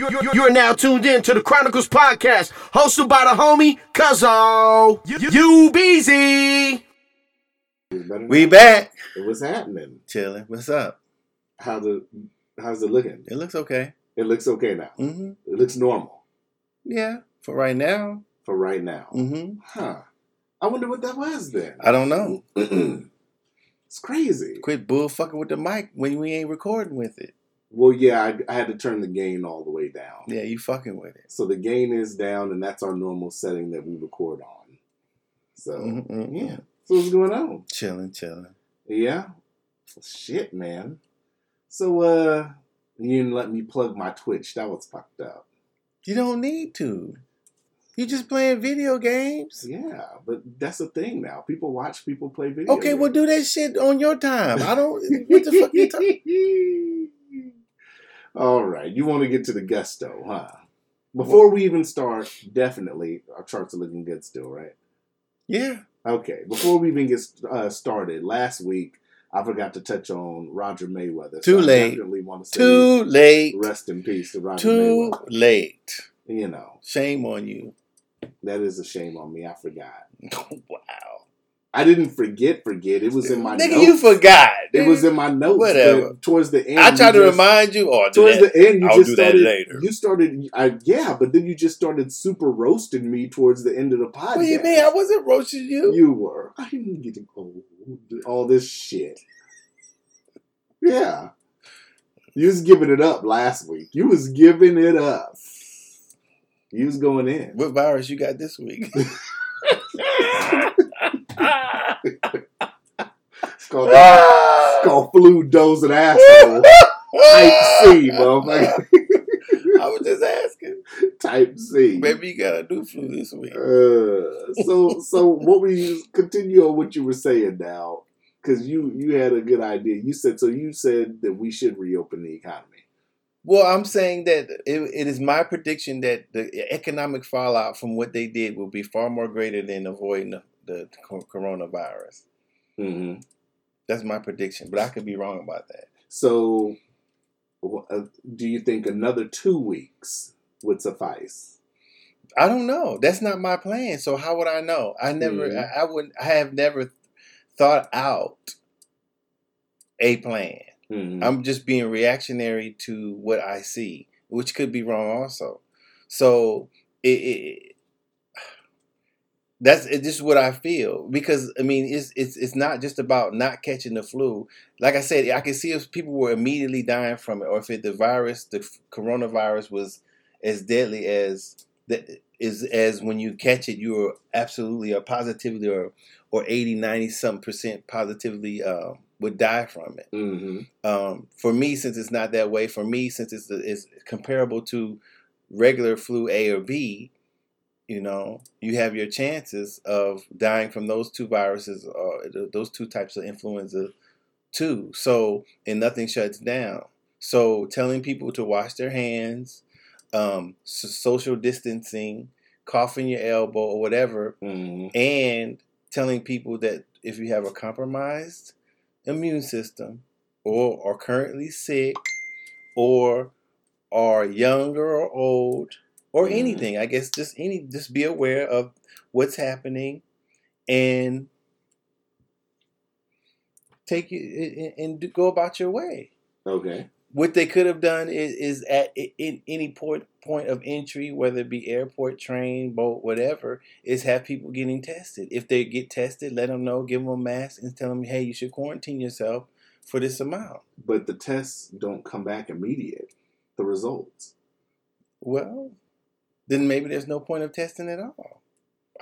You're, you're, you're now tuned in to the Chronicles podcast, hosted by the homie Cuzzo. You Beezy. We back. What's happening? Chilling. What's up? How the how's it looking? It looks okay. It looks okay now. Mm-hmm. It looks normal Yeah, for right now. for right now. Mm-hmm. Huh. I wonder what that was then. I don't know. it's crazy. Quit bull fucking with the mic when we ain't recording with it. Well, yeah, I, I had to turn the gain all the way down. Yeah, you fucking with it. So the gain is down, and that's our normal setting that we record on. So Mm-hmm. yeah. So what's going on? Chilling, chilling. Yeah. Shit, man. So uh, you didn't let me plug my Twitch. That was fucked up. You don't need to. You just playing video games. Yeah, but that's the thing now. People watch people play video. Okay, well do that shit on your time. I don't. What the fuck you talking? All right, you want to get to the gusto, huh? Before we even start, definitely our charts are looking good still, right? Yeah. Okay, before we even get uh, started, last week I forgot to touch on Roger Mayweather. Too I late. definitely want to say Too late. rest in peace to Roger Too Mayweather. late. You know Shame on you. that is a shame on me. I forgot. wow. I didn't forget. Forget. It was in my Nigga, notes. you forgot. It was in my notes. Whatever. Towards the end, I tried to just- remind you. Oh, towards that. the end, you I'll just do that started. later. You started, I, yeah, but then you just started super roasting me towards the end of the podcast. What do you mean? I wasn't roasting you. You were. I'm getting old. All this shit. Yeah. You was giving it up last week. You was giving it up. You was going in. What virus you got this week? It's called, called flu dosing asshole. Type C, motherfucker. I was just asking. Type C. Maybe you got a new flu this week. Uh, so so what we continue on what you were saying now because you you had a good idea you said so you said that we should reopen the economy Well, I'm saying that it, it is my prediction that the economic fallout from what they did will be far more greater than avoiding the, the coronavirus. mm-hmm. That's my prediction, but I could be wrong about that. so uh, do you think another two weeks would suffice I don't know. That's not my plan. So how would I know? I never. Mhm. I, I would. I have never thought out a plan. mm-hmm. I'm just being reactionary to what I see, which could be wrong also. So it, it that's it's just what I feel because I mean it's it's it's not just about not catching the flu. Like I said, I can see if people were immediately dying from it, or if it, the virus, the coronavirus, was as deadly as that is as when you catch it, you are absolutely or positively or or 80, 90 some percent positively uh, would die from it mm-hmm. um, for me, since it's not that way, for me, since it's, it's comparable to regular flu A or B, you know, you have your chances of dying from those two viruses or those two types of influenza too. So, and nothing shuts down. So, telling people to wash their hands, um, so- social distancing, coughing your elbow or whatever, Mm-hmm. and telling people that if you have a compromised immune system or are currently sick or are younger or old or Mhm. anything i guess just any just be aware of what's happening and take it and, go about your way okay what they could have done is, is at in any point point of entry, whether it be airport, train, boat, whatever, is have people getting tested. If they get tested, let them know, give them a mask, and tell them, hey, you should quarantine yourself for this amount. but the tests don't come back immediate the results Well, then maybe there's no point of testing at all.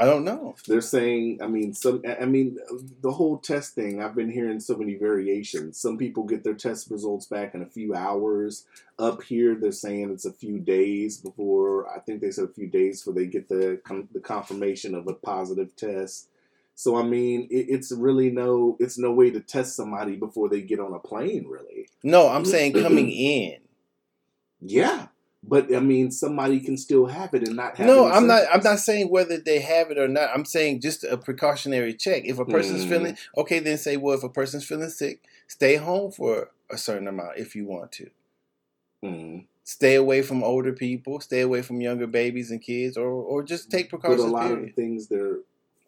I don't know. They're saying, I mean, some, I mean, the whole test thing. I've been hearing so many variations. Some people get their test results back in a few hours. Up here, they're saying it's a few days before. I think they said a few days before they get the the confirmation of a positive test. So I mean, it, it's really no, it's no way to test somebody before they get on a plane. Really, No, I'm saying coming in. yeah. But I mean, somebody can still have it and not have. No, I'm not. I'm not saying whether they have it or not. I'm saying just a precautionary check. If a person's Mm. feeling okay, then say, well, if a person's feeling sick, stay home for a certain amount if you want to. Mm. stay away from older people, stay away from younger babies and kids, or or just take precautions. But a lot period. of the things they're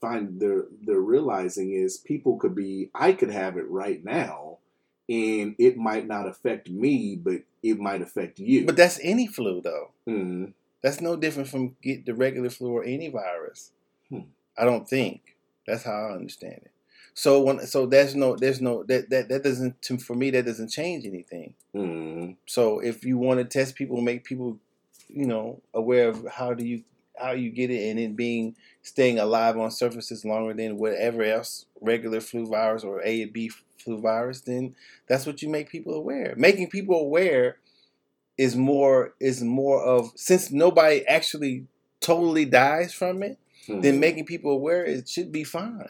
find they're they're realizing is people could be I could have it right now, and it might not affect me, but it might affect you. But that's any flu though. Mhm. That's no different from get the regular flu or any virus. Hmm. I don't think. That's how I understand it. So when so there's no there's no that that that doesn't to, for me that doesn't change anything. Mhm. So if you want to test people, make people, you know, aware of how do you how you get it, and it being staying alive on surfaces longer than whatever else regular flu virus or A and B flu virus, then that's what you make people aware. Making people aware is more is more of since nobody actually totally dies from it, then Mhm. making people aware it should be fine.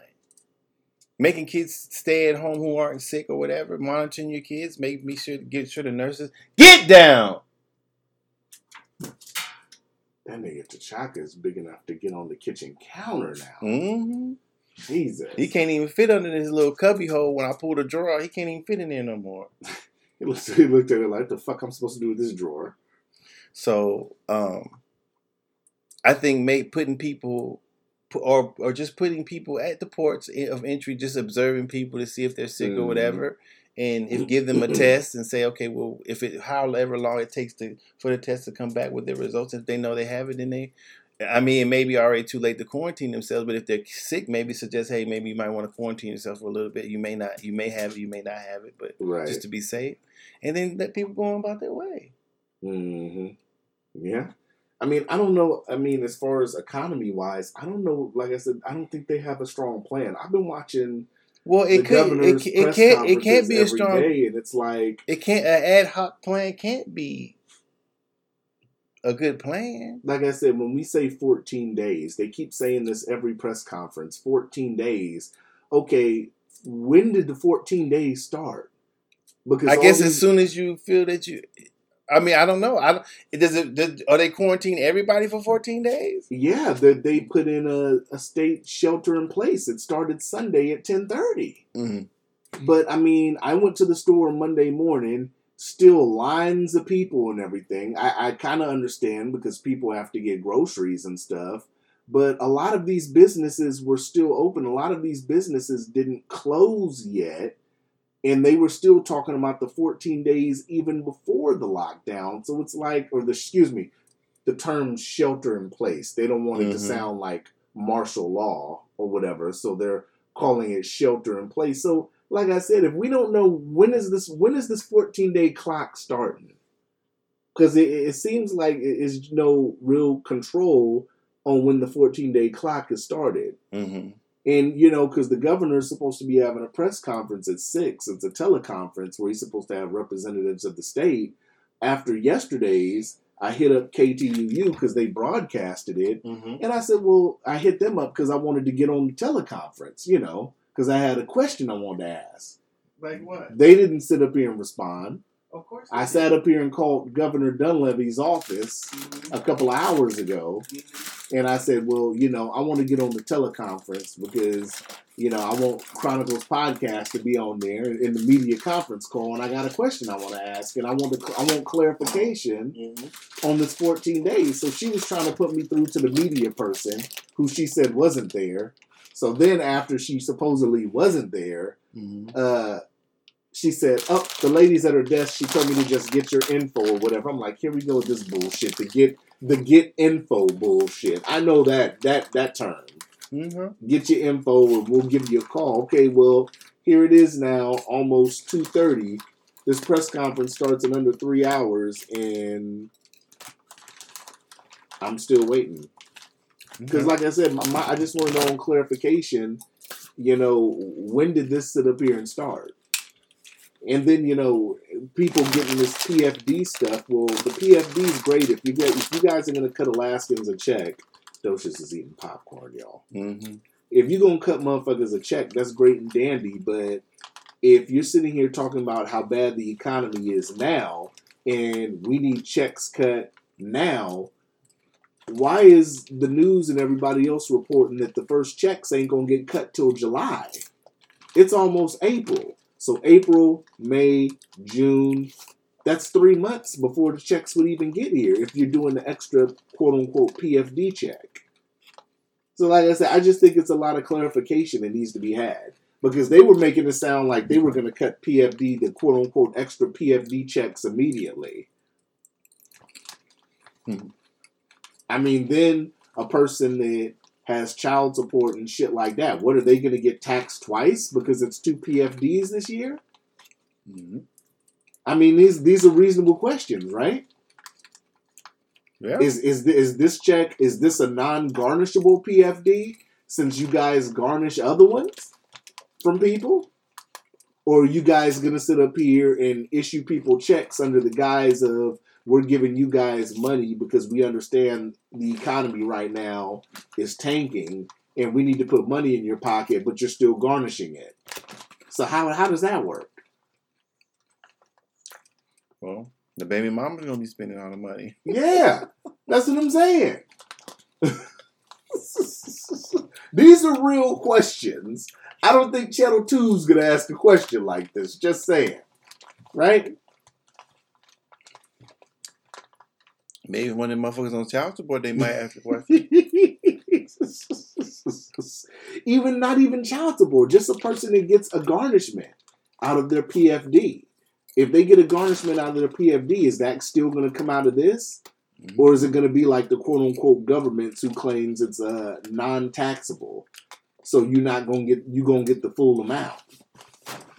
Making kids stay at home who aren't sick or whatever, monitoring your kids, make me sure get sure the nurses get down. that nigga T'Chaka is big enough to get on the kitchen counter now. hmm Jesus, He can't even fit under this little cubby hole. When I pull the drawer, out, he can't even fit in there no more. He looked, he looked at it like, "The fuck I'm supposed to do with this drawer?" So um, I think make putting people or or just putting people at the ports of entry, just observing people to see if they're sick or Mhm. whatever, and if give them a test and say, okay, well, if it however long it takes to for the test to come back with the results, if they know they have it, then they. I mean, it may be already too late to quarantine themselves, but if they're sick, maybe suggest, hey, maybe you might want to quarantine yourself for a little bit. You may not, you may have it, you may not have it, but Right. just to be safe, and then let people go on about their way. hmm Yeah. I mean, I don't know. I mean, as far as economy wise, I don't know. Like I said, I don't think they have a strong plan. I've been watching Well, it could, it, governor's it can't, it can't be a strong, day, and it's like, it can't, an ad hoc plan can't be a good plan. like I said, when we say 14 days, they keep saying this every press conference. 14 days. Okay, when did the 14 days start? Because I guess these- as soon as you feel that you, I mean, I don't know. I don't. Does it? Does, are they quarantine everybody for fourteen days? Yeah, they, they put in a, a state shelter in place. It started Sunday at 1030. Mm-hmm. But I mean, I went to the store Monday morning, still lines of people and everything. I, I kind of understand because people have to get groceries and stuff. But a lot of these businesses were still open. A lot of these businesses didn't close yet. And they were still talking about the 14 days even before the lockdown. So it's like, or the, excuse me, the term shelter in place. They don't want it to Mhm. sound like martial law or whatever. So they're calling it shelter in place. So like I said, if we don't know when is this when is this 14 day clock starting? Because it, it seems like it is no real control on when the 14 day clock is started. Mm-hmm. And you know, because the governor is supposed to be having a press conference at six. It's a teleconference where he's supposed to have representatives of the state. After yesterday's, I hit up KTUU because they broadcasted it, Mm-hmm. and I said, "Well, I hit them up because I wanted to get on the teleconference, you know, because I had a question I wanted to ask." Like what? They didn't sit up here and respond. Of course. I sat up here and called Governor Dunleavy's office a couple of hours ago, and I said, "Well, you know, I want to get on the teleconference because, you know, I want Chronicles podcast to be on there in the media conference call, and I got a question I want to ask, and I want to, I want clarification Mm-hmm. on this 14 days." So she was trying to put me through to the media person, who she said wasn't there. So then, after she supposedly wasn't there, Mm-hmm. uh, she said, "Oh, the ladies at her desk. She told me to just get your info or whatever." I'm like, "Here we go with this bullshit. The get the get info bullshit. I know that that that term. Mm-hmm. Get your info, and we'll give you a call." Okay, well, here it is now, almost two thirty. This press conference starts in under three hours, and I'm still waiting. Because, like I said, my, my, I just want to know on clarification. You know, when did this sit up here and start? And then you know, people getting this PFD stuff. Well, the PFD is great if you get if you guys are going to cut Alaskans a check. Docious is eating popcorn, y'all. Mm-hmm. If you're gonna cut motherfuckers a check, that's great and dandy. But if you're sitting here talking about how bad the economy is now, and we need checks cut now, why is the news and everybody else reporting that the first checks ain't gonna get cut till July? It's almost April. So April, May, June, That's three months before the checks would even get here if you're doing the extra quote unquote PFD check. So, like I said, I just think it's a lot of clarification that needs to be had because they were making it sound like they were to cut PFD, the quote unquote extra PFD checks immediately. Hmm. I mean, then a person that has child support and shit like that, what are they going to get taxed twice because it's two PFDs this year? Mhm. I mean, these these are reasonable questions, right? Yeah. Is is is this check is this a non-garnishable PFD since you guys garnish other ones from people? Or are you guys gonna sit up here and issue people checks under the guise of we're giving you guys money because we understand the economy right now is tanking and we need to put money in your pocket, but you're still garnishing it. So how how does that work? Well, the baby mama's gonna be spending all the money. Yeah, that's what I'm saying. These are real questions. I don't think Channel 2's gonna ask a question like this. Just saying. Right? Maybe one of them motherfuckers on child support, they might ask the question. even not even child support, just a person that gets a garnishment out of their PFD. If they get a garnishment out of their PFD, is that still going to come out of this? Mhm. Or is it going to be like the quote unquote governments who claims it's uh, non taxable? So you're not going to get you're going to get the full amount.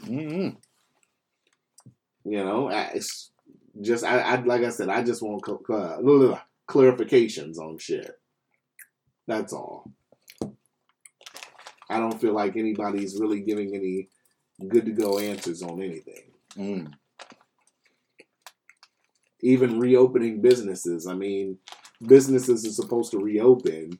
Mhm. You know, it's just I, I like I said, I just want cl- cl- clarifications on shit. That's all. I don't feel like anybody's really giving any good to go answers on anything. Mm. Even reopening businesses. I mean, businesses are supposed to reopen.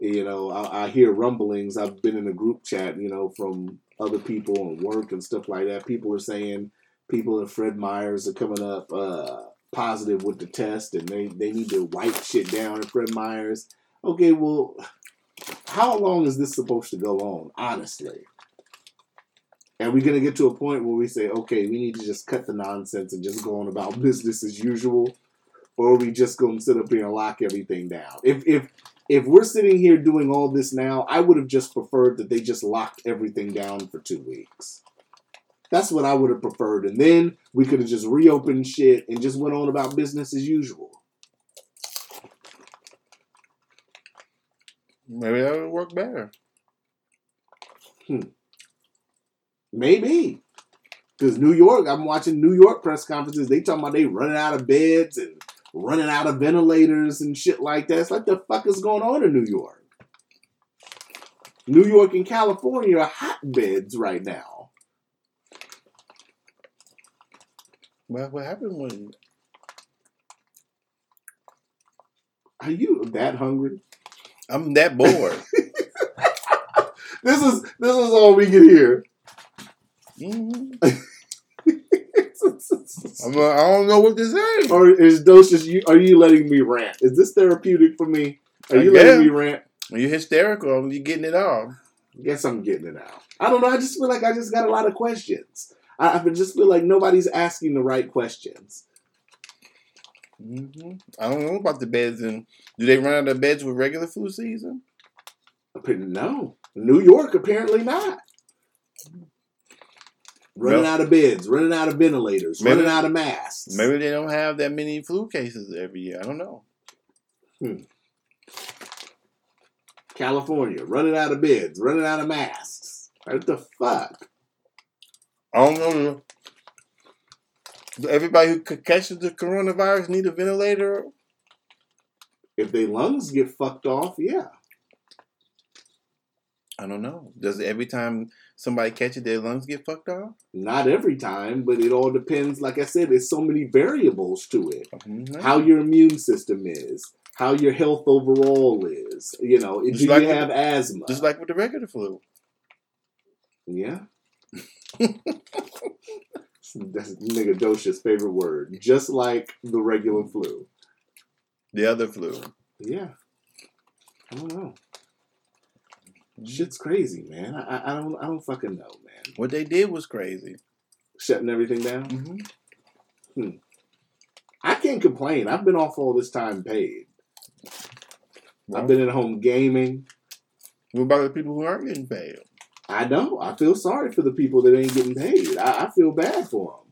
You know, I, I hear rumblings. I've been in a group chat, you know, from other people and work and stuff like that. People are saying people at Fred Meyers are coming up uh, positive with the test and they, they need to wipe shit down at Fred Meyers. Okay, well, how long is this supposed to go on, honestly? We're going to get to a point where we say, okay, we need to just cut the nonsense and just go on about business as usual? Or are we just to sit up here and lock everything down? If, if, if we're sitting here doing all this now, I would have just preferred that they just locked everything down for two weeks. That's what I would have preferred. And then we could have just reopened shit and just went on about business as usual. Maybe that would work better. Hmm. Maybe. Because New York, I'm watching New York press conferences. They talking about they running out of beds and running out of ventilators and shit like that. It's like the fuck is going on in New York? New York and California are hotbeds right now. Well, what happened when Are you that hungry? I'm that bored? This is this is all we can hear. hmm I'm, uh, I don't know what this is. or is Docious you are you letting me rant? Is this therapeutic for me? Are I you letting me rant? Are you hysterical? Are you getting it off? Guess I'm getting it out. I don't know. I just feel like I just got a lot of questions. I, I just feel like nobody's asking the right questions. hmm I don't know about the beds. And do they run out of beds with regular flu season? No, New York apparently not. Running out of beds, running out of ventilators, Maybe- running out of masks. Maybe they don't have that many flu cases every year. I don't know. California running out of beds, running out of masks. What the fuck? I don't know. Do everybody who catches the coronavirus need a ventilator? If their lungs get fucked off, yeah. I don't know. Does every time somebody catches their lungs get fucked off? Not every time, but it all depends. Like I said, there's so many variables to it. Mhm. How your immune system is, how your health overall is. You know, do Just you like- have asthma? Just like with the regular flu. yeah. That's nigga Dosha's favorite word. Just like the regular flu. The other flu. Yeah. I don't know. Shit's crazy, man. I, I- don't I don't fucking know, man. What they did was crazy. Shutting everything down. hmm Hmm. I can't complain. I've been off all this time paid. I've been at home gaming. What about the people who aren't getting paid? I know. I feel sorry for the people that ain't getting paid. I, I feel bad for them.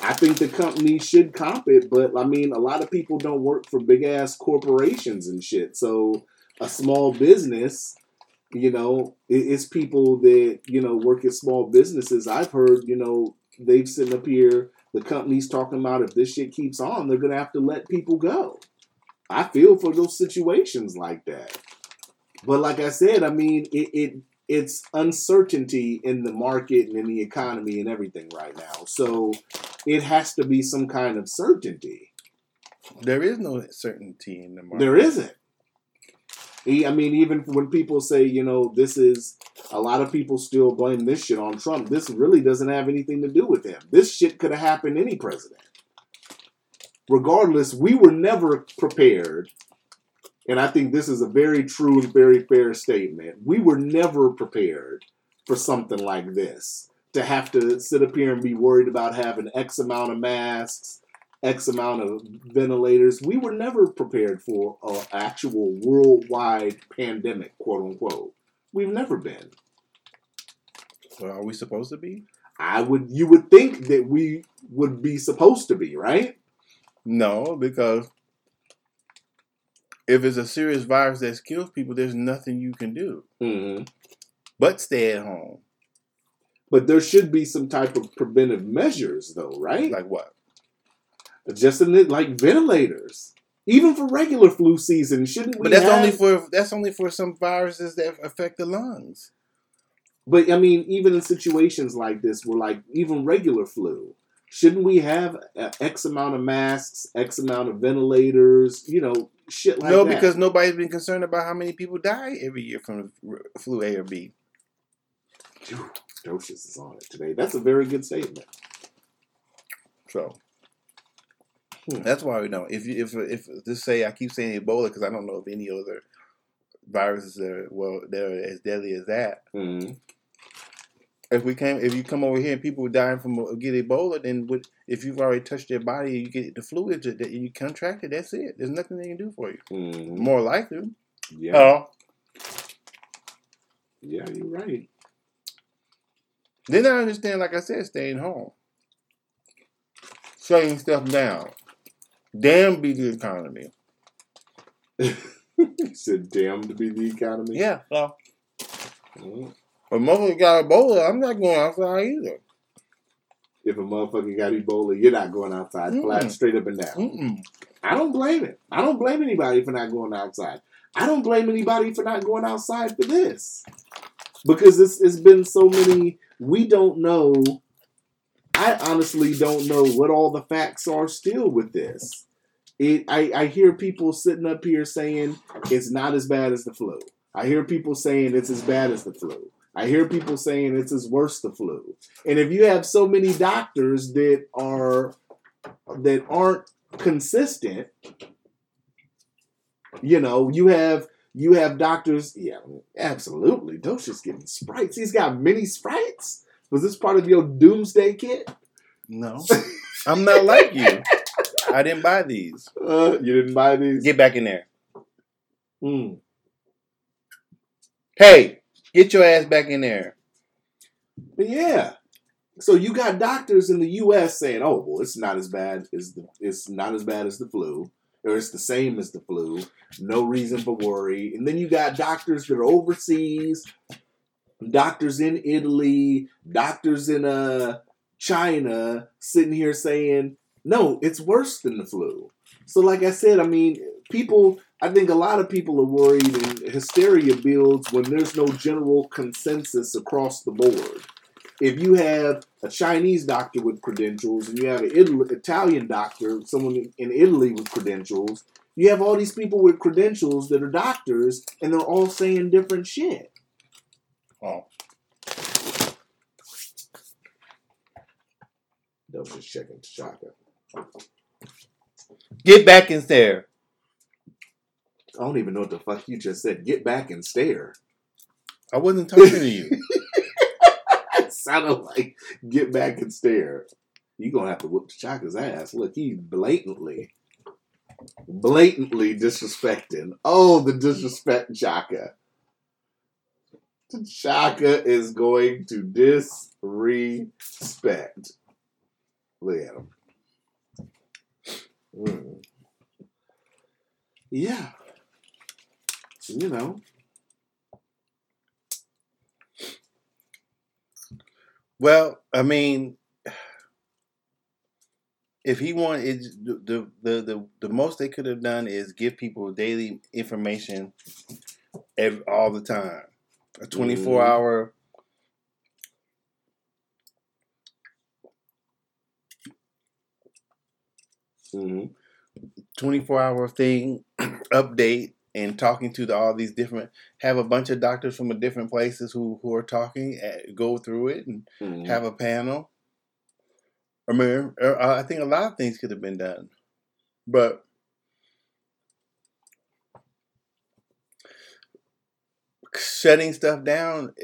I think the company should comp it, but I mean, a lot of people don't work for big ass corporations and shit. So a small business, you know, it, it's people that you know work at small businesses. I've heard, you know, they've sitting up here. The company's talking about if this shit keeps on, they're gonna have to let people go. I feel for those situations like that. But like I said, I mean, it, it it's uncertainty in the market and in the economy and everything right now. So it has to be some kind of certainty. There is no certainty in the market. There isn't. I mean, even when people say, you know, this is a lot of people still blame this shit on Trump. This really doesn't have anything to do with him. This shit could have happened any president. Regardless, we were never prepared. And I think this is a very true and very fair statement. We were never prepared for something like this to have to sit up here and be worried about having X amount of masks, X amount of ventilators. We were never prepared for an actual worldwide pandemic, quote unquote. We've never been. Well, are we supposed to be? I would, you would think that we would be supposed to be, right? No, because if it's a serious virus that kills people, there's nothing you can do Mm-hmm. but stay at home. But there should be some type of preventive measures, though, right? Like what? Just in it, like ventilators, even for regular flu season, shouldn't we? But that's have- only for that's only for some viruses that affect the lungs. But I mean, even in situations like this, where like even regular flu, shouldn't we have uh, X amount of masks, X amount of ventilators, you know, shit like no, that? No, because nobody's been concerned about how many people die every year from flu A or B. Docious is on it today. That's a very good statement. So Hmm. that's why we don't. If you if if just say I keep saying Ebola because I don't know of any other viruses that are well that are as deadly as that. Mhm. If we came, if you come over here and people are dying from uh, get Ebola, then what, if you've already touched their body, you get the fluid that you contract it. That's it. There's nothing they can do for you. Mhm. More likely. Yeah, Oh, yeah, you're right. then I understand. Like I said, staying home, shutting stuff down. Damn, be the economy. He said, "Damn to be the economy." Yeah. So, But motherfucker got Ebola. I'm not going outside either. If a motherfucker got Ebola, you're not going outside, flat Mm-mm. straight up and down. Mm-mm. I don't blame it. I don't blame anybody for not going outside. I don't blame anybody for not going outside for this. Because it's, it's been so many, we don't know. I honestly don't know what all the facts are still with this. It, I, I hear people sitting up here saying it's not as bad as the flu. I hear people saying it's as bad as the flu. I hear people saying it's as worse the flu. And if you have so many doctors that are that aren't consistent. You know, you have you have doctors. Yeah, absolutely. Docious getting sprites. He's got mini sprites. Was this part of your doomsday kit? No, I'm not like you. I didn't buy these. Uh, you didn't buy these. Get back in there. Hmm. Hey, get your ass back in there. But yeah. So you got doctors in the U.S. saying, "Oh, well, it's not as bad as the it's not as bad as the flu, or it's the same as the flu. No reason for worry." And then you got doctors that are overseas, doctors in Italy, doctors in uh China, sitting here saying, "No, it's worse than the flu." So, like I said, I mean, people. I think a lot of people are worried, and hysteria builds when there's no general consensus across the board if you have a Chinese doctor with credentials and you have an Italy, Italian doctor, someone in Italy with credentials, you have all these people with credentials that are doctors and they're all saying different shit. Oh, That was just checking Shaka. get back in there. I don't even know what the fuck you just said. Get back and stare. I wasn't talking to you. it sounded like get back and stare. You're gonna have to whoop Chaka's ass. Look, he blatantly blatantly disrespecting. Oh, the disrespect, Chaka. Chaka is going to disrespect. Look at him. Mm. Yeah. You know. Well, I mean, if he wanted the, the the the most they could have done is give people daily information every, all the time, a twenty four Mhm. hour. hmm 24 hour thing update and talking to the, all these different have a bunch of doctors from different places who who are talking uh, go through it and hmm have a panel i mean uh, i think a lot of things could have been done but shutting stuff down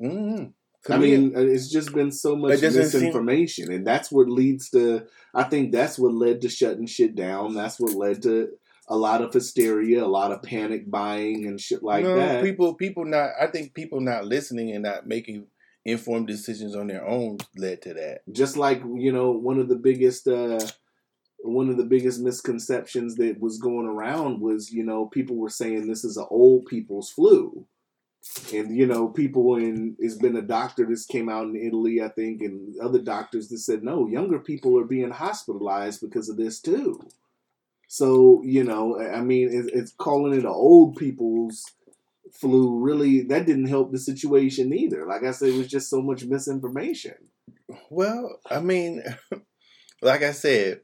mm, I mean, uh, it's just been so much It doesn't seem- misinformation, and that's what leads to. I think that's what led to shutting shit down. That's what led to a lot of hysteria, a lot of panic buying, and shit like no, that. people people not i think people not listening and not making informed decisions on their own led to that just like you know, one of the biggest. uh one of the biggest misconceptions that was going around was, you know, people were saying this is an old people's flu. And you know, people in it's been a doctor that's came out in Italy, I think, and other doctors that said no, younger people are being hospitalized because of this too. So you know, I mean, it's, it's calling it an old people's flu. Really, that didn't help the situation either. Like I said, it was just so much misinformation. Well, I mean, like I said,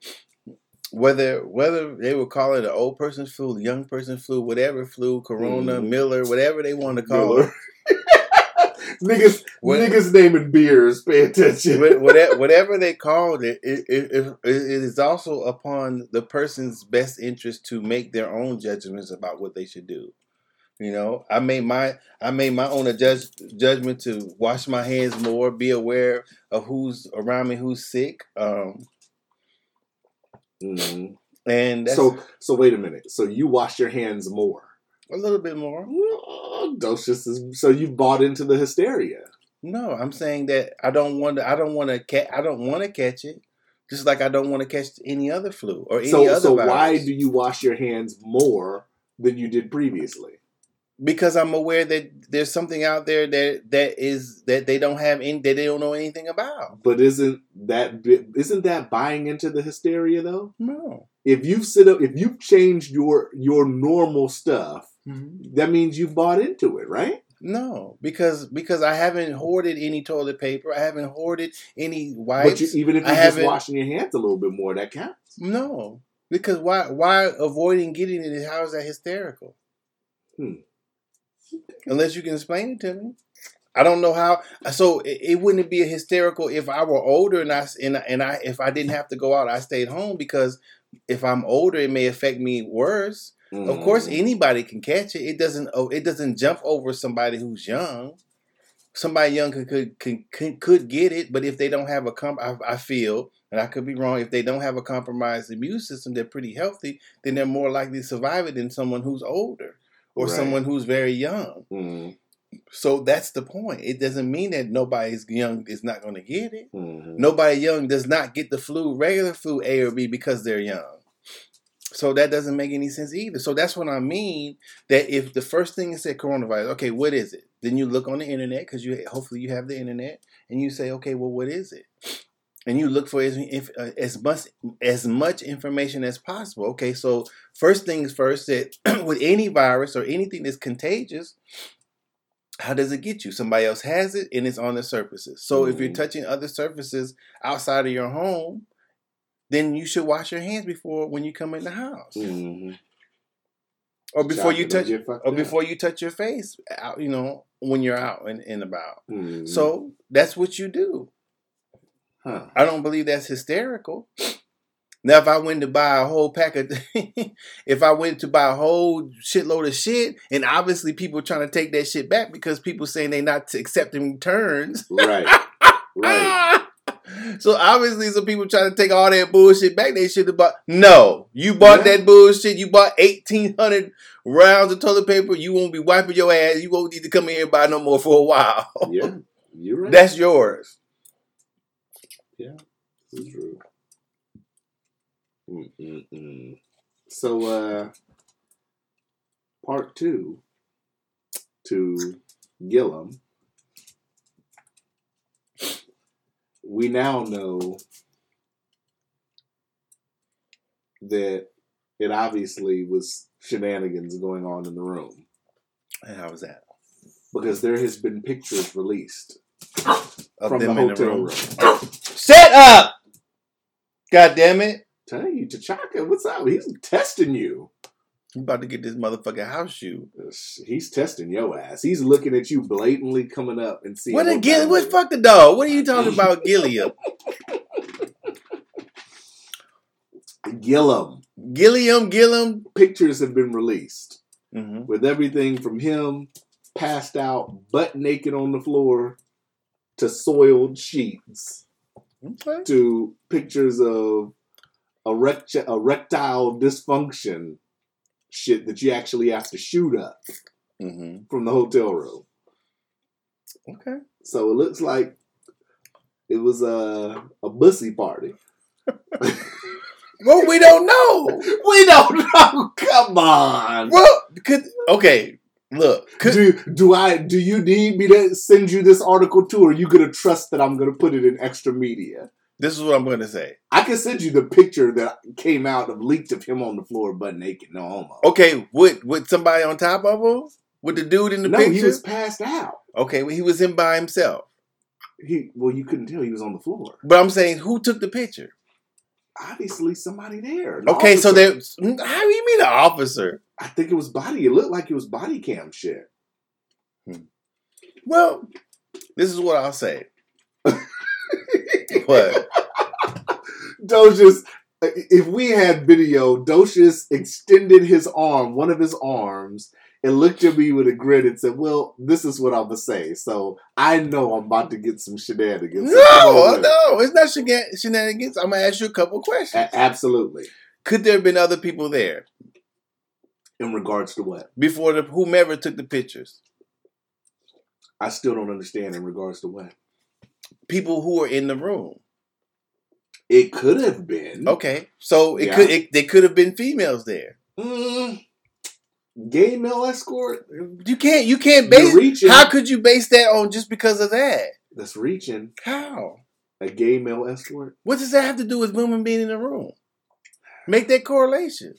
whether whether they would call it an old person's flu, young person's flu, whatever flu, Corona, Mhm. Miller, whatever they want to call Miller. Niggas, What- niggas naming beers. Pay attention. whatever, whatever they called it, it, it, it, it is also upon the person's best interest to make their own judgments about what they should do. You know, I made my I made my own adjust, judgment to wash my hands more, be aware of who's around me, who's sick, um, Mhm. and that's So, so wait a minute. So you wash your hands more. A little bit more. Docious is so you bought into the hysteria. No, I'm saying that I don't want to. I don't want to. Ca- I don't want to catch it. Just like I don't want to catch any other flu or any So, other so virus. why do you wash your hands more than you did previously? because I'm aware that there's something out there that that is that they don't have any that they don't know anything about. But isn't that isn't that buying into the hysteria though? No. If you've sit up, if you've changed your your normal stuff, Mm-hmm. that means you've bought into it, right? No, because because I haven't hoarded any toilet paper. I haven't hoarded any But wipes. you, even if I you're just haven't- washing your hands a little bit more, that counts. no, because why why avoiding getting it? How is that hysterical? Hmm. Unless you can explain it to me. I don't know how. So it, it wouldn't be a hysterical if I were older and I and, I- and I if I didn't have to go out, I stayed home because if I'm older, it may affect me worse. Of course, anybody can catch it. It doesn't. oh, It doesn't jump over somebody who's young. Somebody young could could could, could, get it, but if they don't have a comp, I, I feel, and I could be wrong. If they don't have a compromised immune system, they're pretty healthy. Then they're more likely to survive it than someone who's older or Right. someone who's very young. Mhm. So that's the point. It doesn't mean that nobody's young is not going to get it. Mhm. Nobody young does not get the flu, regular flu A or B because they're young. So that doesn't make any sense either. So that's what I mean. That if the first thing is said coronavirus, okay, what is it? Then you look on the internet because you hopefully you have the internet, and you say, okay, well, what is it? And you look for as if, uh, as much as much information as possible. Okay, so first things first, that with any virus or anything that's contagious, how does it get you? Somebody else has it and it's on the surfaces. So if you're Mhm. touching other surfaces outside of your home, then you should wash your hands before when you come in the house, Mhm. or before you touch, or before you touch your face out. You know when you're out and, and about. Mhm. So that's what you do. Huh. I don't believe that's hysterical. Now, if I went to buy a whole pack of, if I went to buy a whole shitload of shit, and obviously people trying to take that shit back because people saying they not accepting returns, right, right. So obviously, some people trying to take all that bullshit back. They should have bought. No, you bought Yeah. that bullshit. You bought eighteen hundred rounds of toilet paper. You won't be wiping your ass. You won't need to come in here and buy no more for a while. Yeah, you're right. That's yours. This is true. Mm-mm-mm. So, uh, part two to Gillum. We now know that it obviously was shenanigans going on in the room And how was that? because there has been pictures released Of from the them in hotel the room. room. Shut up! God damn it! Tell you, T'Chaka, what's up? He's testing you. You about to get this motherfucking house shoe. He's testing your ass. He's looking at you blatantly coming up and seeing. What a what Gilliam? What fuck the dog? What are you talking about, Gilliam? Gillum. Gilliam, Gilliam. Pictures have been released Mm-hmm. with everything from him passed out, butt naked on the floor, to soiled sheets, Okay. to pictures of erect- erectile dysfunction shit that you actually have to shoot up Mm-hmm. from the hotel room. Okay. So it looks like it was a a bussy party. Well, we don't know. We don't know. Come on. Well, could okay. Look, could, Do do I do you need me to send you this article too, or are you gonna trust that I'm gonna put it in extra media? This is what I'm going to say. I can send you the picture that came out of leaked of him on the floor butt naked. No homo. Okay, with with somebody on top of him, with the dude in the no, picture. he was passed out. okay, well, he was in by himself. He well, you couldn't tell he was on the floor. But I'm saying, who took the picture? Obviously, somebody there. Okay, so officer. there. Mm, how do you mean an officer? I think it was body. It looked like it was body cam shit. Hmm. Well, this is what I'll say. What? Docious, if we had video, Docious extended his arm, one of his arms, and looked at me with a grin and said, Well, this is what I'm going to say. So I know I'm about to get some shenanigans. So come on No, no, it's not shenanigans. I'm gonna ask you a couple questions. A- absolutely. Could there have been other people there In regards to what? before the whomever took the pictures? I still don't understand in regards to what. People who were in the room. It could have been. Okay, so it Yeah. could it, there could have been females there. Mm, gay male escort? You can't you can't base. How could you base that on just because of that? That's reaching. How? A gay male escort? What does that have to do with women being in the room? Make that correlation.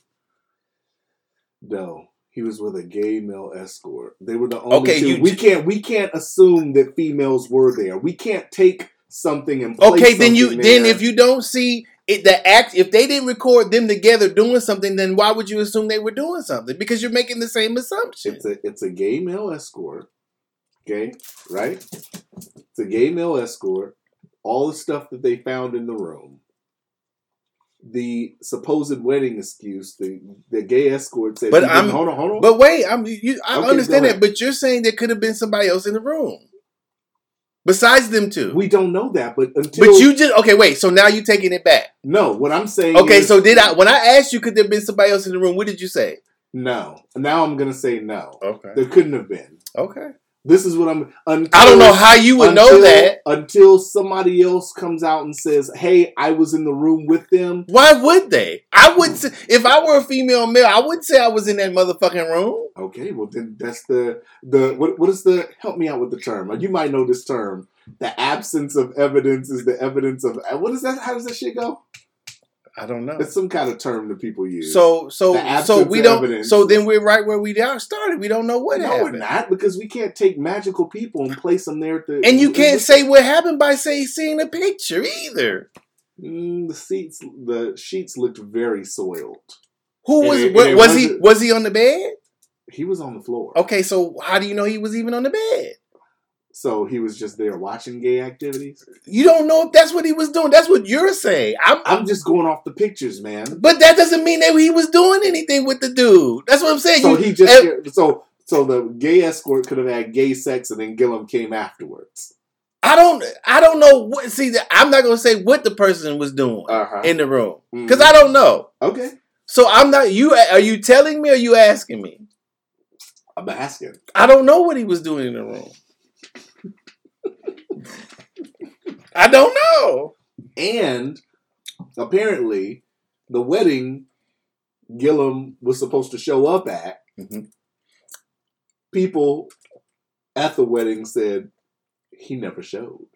No, he was with a gay male escort. They were the only Okay, two. you we can't we can't assume that females were there. We can't take something and place Okay, then you something then if you don't see it, the act if they didn't record them together doing something, then why would you assume they were doing something? Because you're making the same assumption. it's a it's a gay male escort. Okay, right? It's a gay male escort. All the stuff that they found in the room. The supposed wedding excuse, the the gay escort said. But I'm- hold on, hold on. But wait, I'm you, I Okay, understand that, but you're saying there could have been somebody else in the room besides them two. we don't know that. But until but you just okay. Wait, so now you're taking it back. no, what I'm saying. Okay, is- so did I when I asked you could there have been somebody else in the room? What did you say? No. Now I'm gonna say no. Okay, There couldn't have been. okay. This is what I'm. Until, I don't know how you would know that. until somebody else comes out and says, "Hey, I was in the room with them." Why would they? I wouldn't say, if I were a female male, I wouldn't say I was in that motherfucking room. Okay, well then that's the the what what is the help me out with the term? You might know this term. The absence of evidence is the evidence of uh, what is that? How does that shit go? I don't know. It's some kind of term that people use. So so so we don't. evidence. So then we're right where we are started. We don't know what happened. no, we're not because we can't take magical people and place them there. The, And you can't say what happened by say seeing a picture either. Mm, the seats, the sheets looked very soiled. Who was and was he was he on the bed? He was on the floor. Okay, so how do you know he was even on the bed? So he was just there watching gay activities. You don't know if that's what he was doing. That's what you're saying. I'm, I'm just going off the pictures, man. but that doesn't mean that he was doing anything with the dude. That's what I'm saying. So You- he just eh, so so the gay escort could have had gay sex and then Gillum came afterwards. I don't. I don't know what. See, I'm not gonna say what the person was doing Uh-huh. in the room because I don't know. okay. So I'm not. You are you telling me or Are you asking me? I'm asking. I don't know what he was doing in the room. I don't know. And apparently, the wedding Gillum was supposed to show up at, Mhm. people at the wedding said he never showed.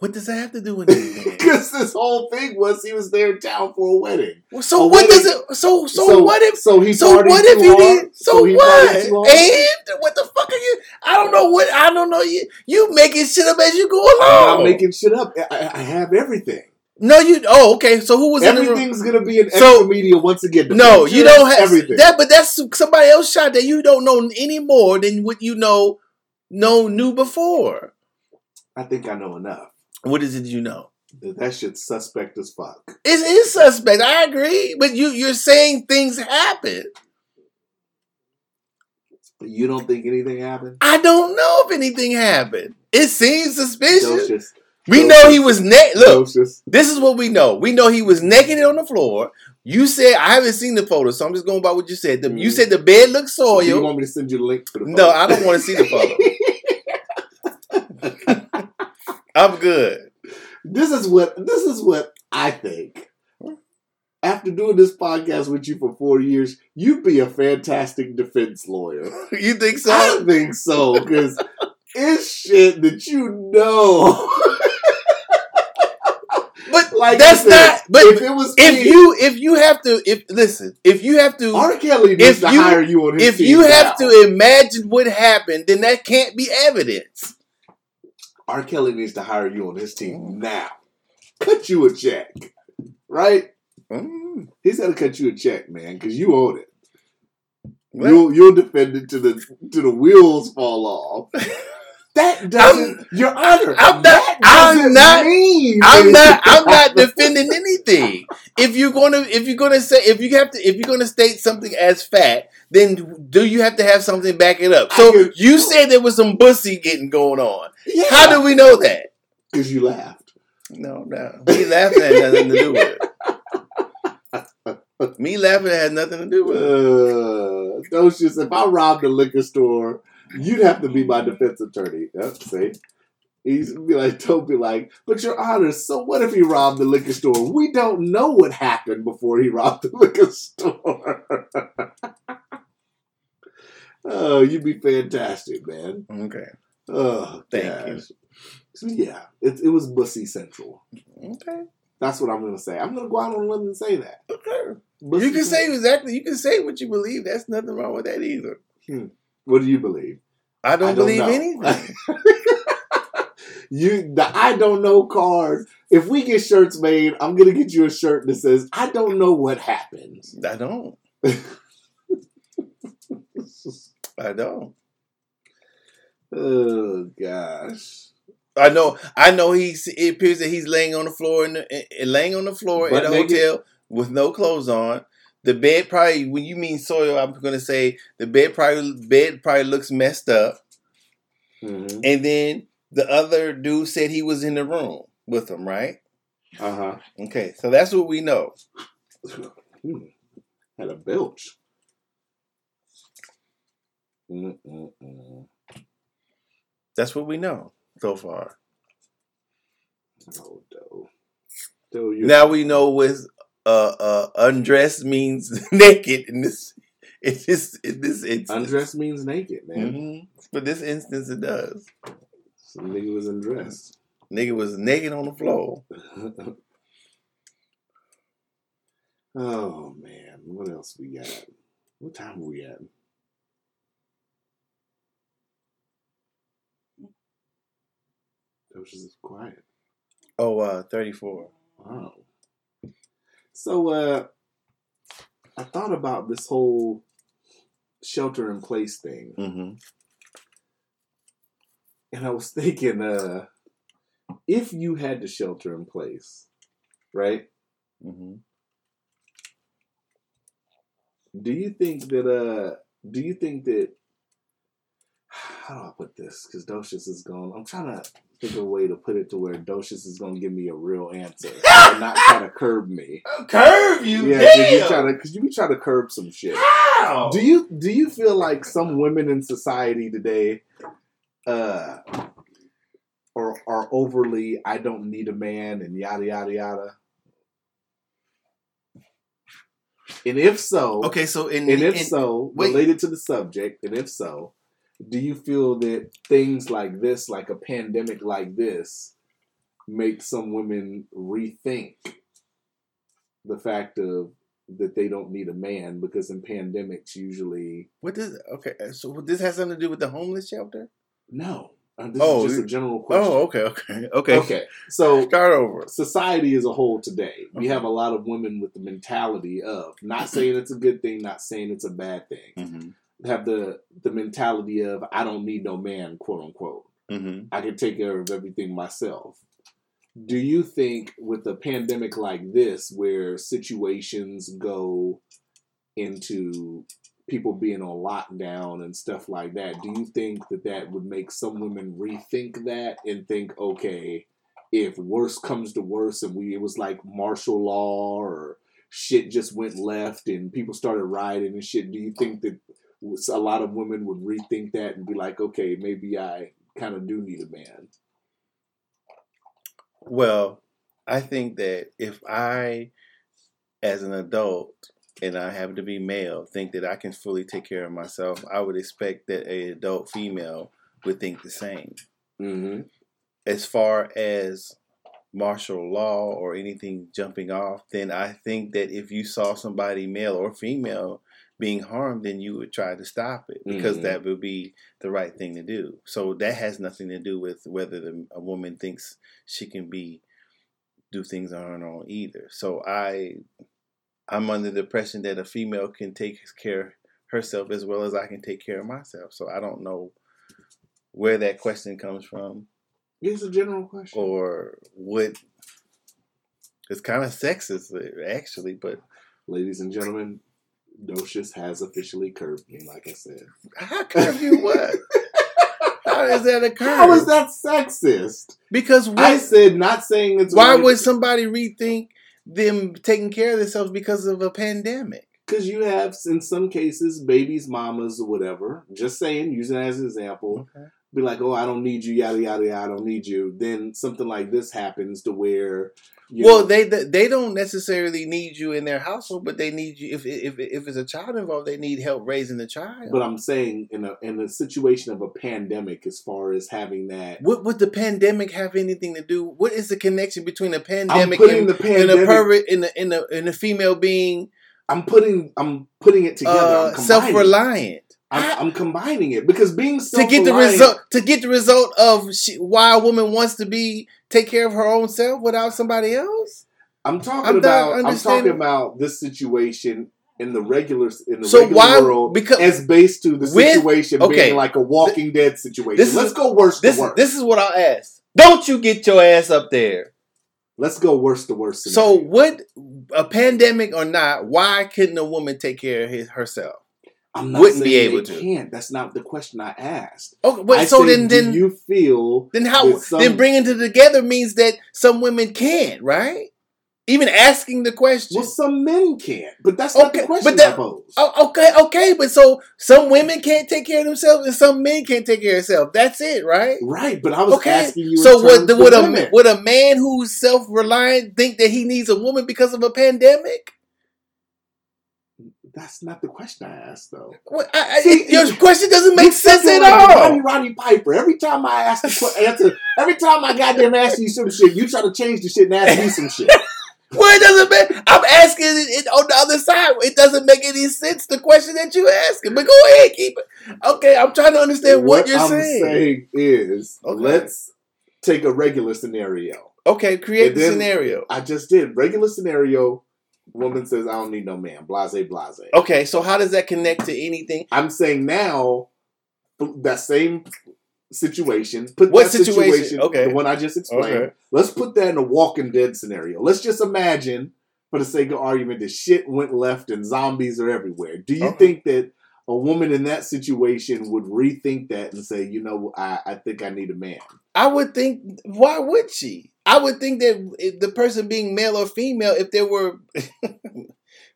What does that have to do with anything? Because this whole thing was he was there in town for a wedding. Well, so A what does it? So so, what if? so he So what if he hard? did? So, he what? partied too hard? And what the fuck are you? I don't know what. I don't know. You you making shit up as you go along. I'm making shit up. I, I- have everything. no, you. Oh, okay. So who was in the room? Everything's gonna be in So- media once again. No, you don't have everything. that. But that's somebody else shot that you don't know any more than what you know know knew before. I think I know enough. What is it you know? That shit's suspect as fuck. It is suspect. I agree, but you you're saying things happen. You don't think anything happened? I don't know if anything happened. It seems suspicious. Docious. We know he was naked. Look, Docious. this is what we know. We know he was naked on the floor. You said I haven't seen the photo, so I'm just going by what you said. The, You Mhm. said the bed looked Do you soiled. want me to send you the link to the photo? No. I don't want to see the photo. I'm good. this is what this is what I think. After doing this podcast with you for four years, you'd be a fantastic defense lawyer. You think so? I think so because it's shit that you know. But like that's said, not. But if it was if me, you if you have to if listen if you have to R. Kelly needs if to you- hire you on his if you have now. to imagine what happened, then that can't be evidence. R. Kelly needs to hire you on his team now. Cut you a check, right? Mm. He's got to cut you a check, man, because you own it. You'll you'll defend it to the to the wheels fall off. That doesn't, Your Honor. I'm not- I'm mean I'm not. I'm not defending anything. If you're gonna, if you're gonna say, if you have to, if you're gonna state something as fact, then do you have to have something back it up? So can- you said there was some bussy getting going on. Yeah, How do we know that? Because you laughed. No, no. Me laughing had nothing to do with it. Me laughing had nothing to do with it. Uh, those just if I robbed a liquor store, you'd have to be my defense attorney. Yep, see. He's be like, don't be like, but your honor, so what if he robbed the liquor store? We don't know what happened before he robbed the liquor store. oh, you'd be fantastic, man. Okay. Oh, Thank you. gosh. So, yeah, it, it was Bussy Central. Okay. That's what I'm going to say. I'm going to go out on a limb and say that. Okay. Bussy You can say exactly. You can say what you believe. That's nothing wrong with that either. Hmm. What do you believe? I don't, I don't believe know. anything. you the I don't know card. If we get shirts made, I'm gonna get you a shirt that says I don't know what happened. I don't. I don't. oh gosh. I know. I know. He's. It appears that he's laying on the floor in the, laying on the floor Butt in a hotel with no clothes on. The bed probably. When you mean soil, I'm going to say the bed probably bed probably looks messed up. Mhm. And then the other dude said he was in the room with him, right? Uh-huh. Okay, so that's what we know. Hmm. Had a belch. Mm-mm-mm. That's what we know so far. Oh, you Now we know what uh, uh, undressed means naked in this in this in this instance. undressed means naked, man. Mhm. For this instance, it does. Some nigga was undressed. Nigga was naked on the floor. oh man, what else we got? What time are we at? Was just quiet. Oh, uh, 34. Wow. So uh I thought about this whole shelter in place thing. Mm-hmm. And I was thinking, uh, if you had to shelter in place, right? Mm-hmm. Do you think that uh do you think that how do I put this? Because Docious is gone. I'm trying to think of a way to put it to where Docious is going to give me a real answer and not try to curb me. Curb you, Yeah, because you try to because you be trying to curb some shit. How? Do you do you feel like some women in society today uh are are overly I don't need a man and yada yada yada? And if so, okay, so in, and if in- so, wait. related to the subject, and if so, do you feel that things like this, like a pandemic like this, make some women rethink the fact of that they don't need a man because in pandemics usually what does okay? So this has something to do with the homeless shelter? no. Uh, this Oh, is just a general question. Oh, okay, okay, okay. okay. So Start over. society as a whole today, we Okay. have a lot of women with the mentality of not saying it's a good thing, not saying it's a bad thing. Mm-hmm. Have the the mentality of I don't need no man, quote unquote. Mm-hmm. I can take care of everything myself. Do you think with a pandemic like this, where situations go into people being on lockdown and stuff like that, do you think that that would make some women rethink that and think, okay, if worse comes to worse and we it was like martial law or shit just went left and people started rioting and shit, do you think that a lot of women would rethink that and be like, okay, maybe I kind of do need a man. Well, I think that if I, as an adult, and I happen to be male, think that I can fully take care of myself, I would expect that a adult female would think the same. Mm-hmm. As far as martial law or anything jumping off, then I think that if you saw somebody, male or female, being harmed, then you would try to stop it because Mhm. that would be the right thing to do. So that has nothing to do with whether the, a woman thinks she can be do things on her own either. So I I'm under the impression that a female can take care herself as well as I can take care of myself. So I don't know where that question comes from It's a general question. or what it's kind of sexist actually, but Ladies and gentlemen, Docious has officially curbed me, like I said. how curve you what? How is that a curve? How is that sexist? Because I what, said not saying it's why would somebody rethink them taking care of themselves because of a pandemic? because you have in some cases babies, mamas, or whatever. Just saying, using it as an example. Okay. Be like, oh, I don't need you, yada yada yada. I don't need you. Then something like this happens to where, well, know, they they don't necessarily need you in their household, but they need you if if if it's a child involved, they need help raising the child. But I'm saying in a in a situation of a pandemic, as far as having that, what would the pandemic have anything to do? What is the connection between a pandemic and, the and a pandemic. pervert and a, and a, and a female being I'm putting I'm putting it together. uh, self reliant? I'm, I'm combining it because being to get the result to get the result of she, why a woman wants to be take care of her own self without somebody else. I'm talking I'm about I'm talking about this situation in the regular in the So regular why- world because- as based to the With- situation okay. being like a Walking Dead situation. this is- Let's go worse This to worse. this is what I'll ask. Don't you get your ass up there? Let's go worse to worse. So scenario. what? A pandemic or not? Why couldn't a woman take care of his, herself? I'm not wouldn't be able to. Can't. That's not the question I asked. Okay, but I so said, then then you feel then how some- then bringing it together means that some women can't, right? Even asking the question. well some men can't, but that's not Okay, the question but that- I posed. Oh, okay, okay, but so some women can't take care of themselves and some men can't take care of themselves. That's it, right? Right, but I was Okay. asking you. So terms the, of would women. a would a man who's self reliant think that he needs a woman because of a pandemic? That's not the question I asked, though. What, I, I, See, your question doesn't make You're sense at all. Roddy Roddy Piper. Every time I ask the answer, every time I goddamn ask you some shit, you try to change the shit and ask me some shit. Well, it doesn't make. I'm asking it, it on the other side. It doesn't make any sense. The question that you asking, but go ahead, keep it. Okay, I'm trying to understand what, you're saying. What I'm saying. is, Okay. let's take a regular scenario. Okay, create And the scenario. I just did regular scenario. Woman says, "I don't need no man." Blase, blase. Okay, so how does that connect to anything? I'm saying now that same situation. Put What that situation? situation, Okay. the one I just explained. Okay. Let's put that in a Walking Dead scenario. Let's just imagine, for the sake of argument, that shit went left and zombies are everywhere. Do you Okay. think that a woman in that situation would rethink that and say, you know, I, I think I need a man. I would think, why would she? I would think that the person being male or female, if there were,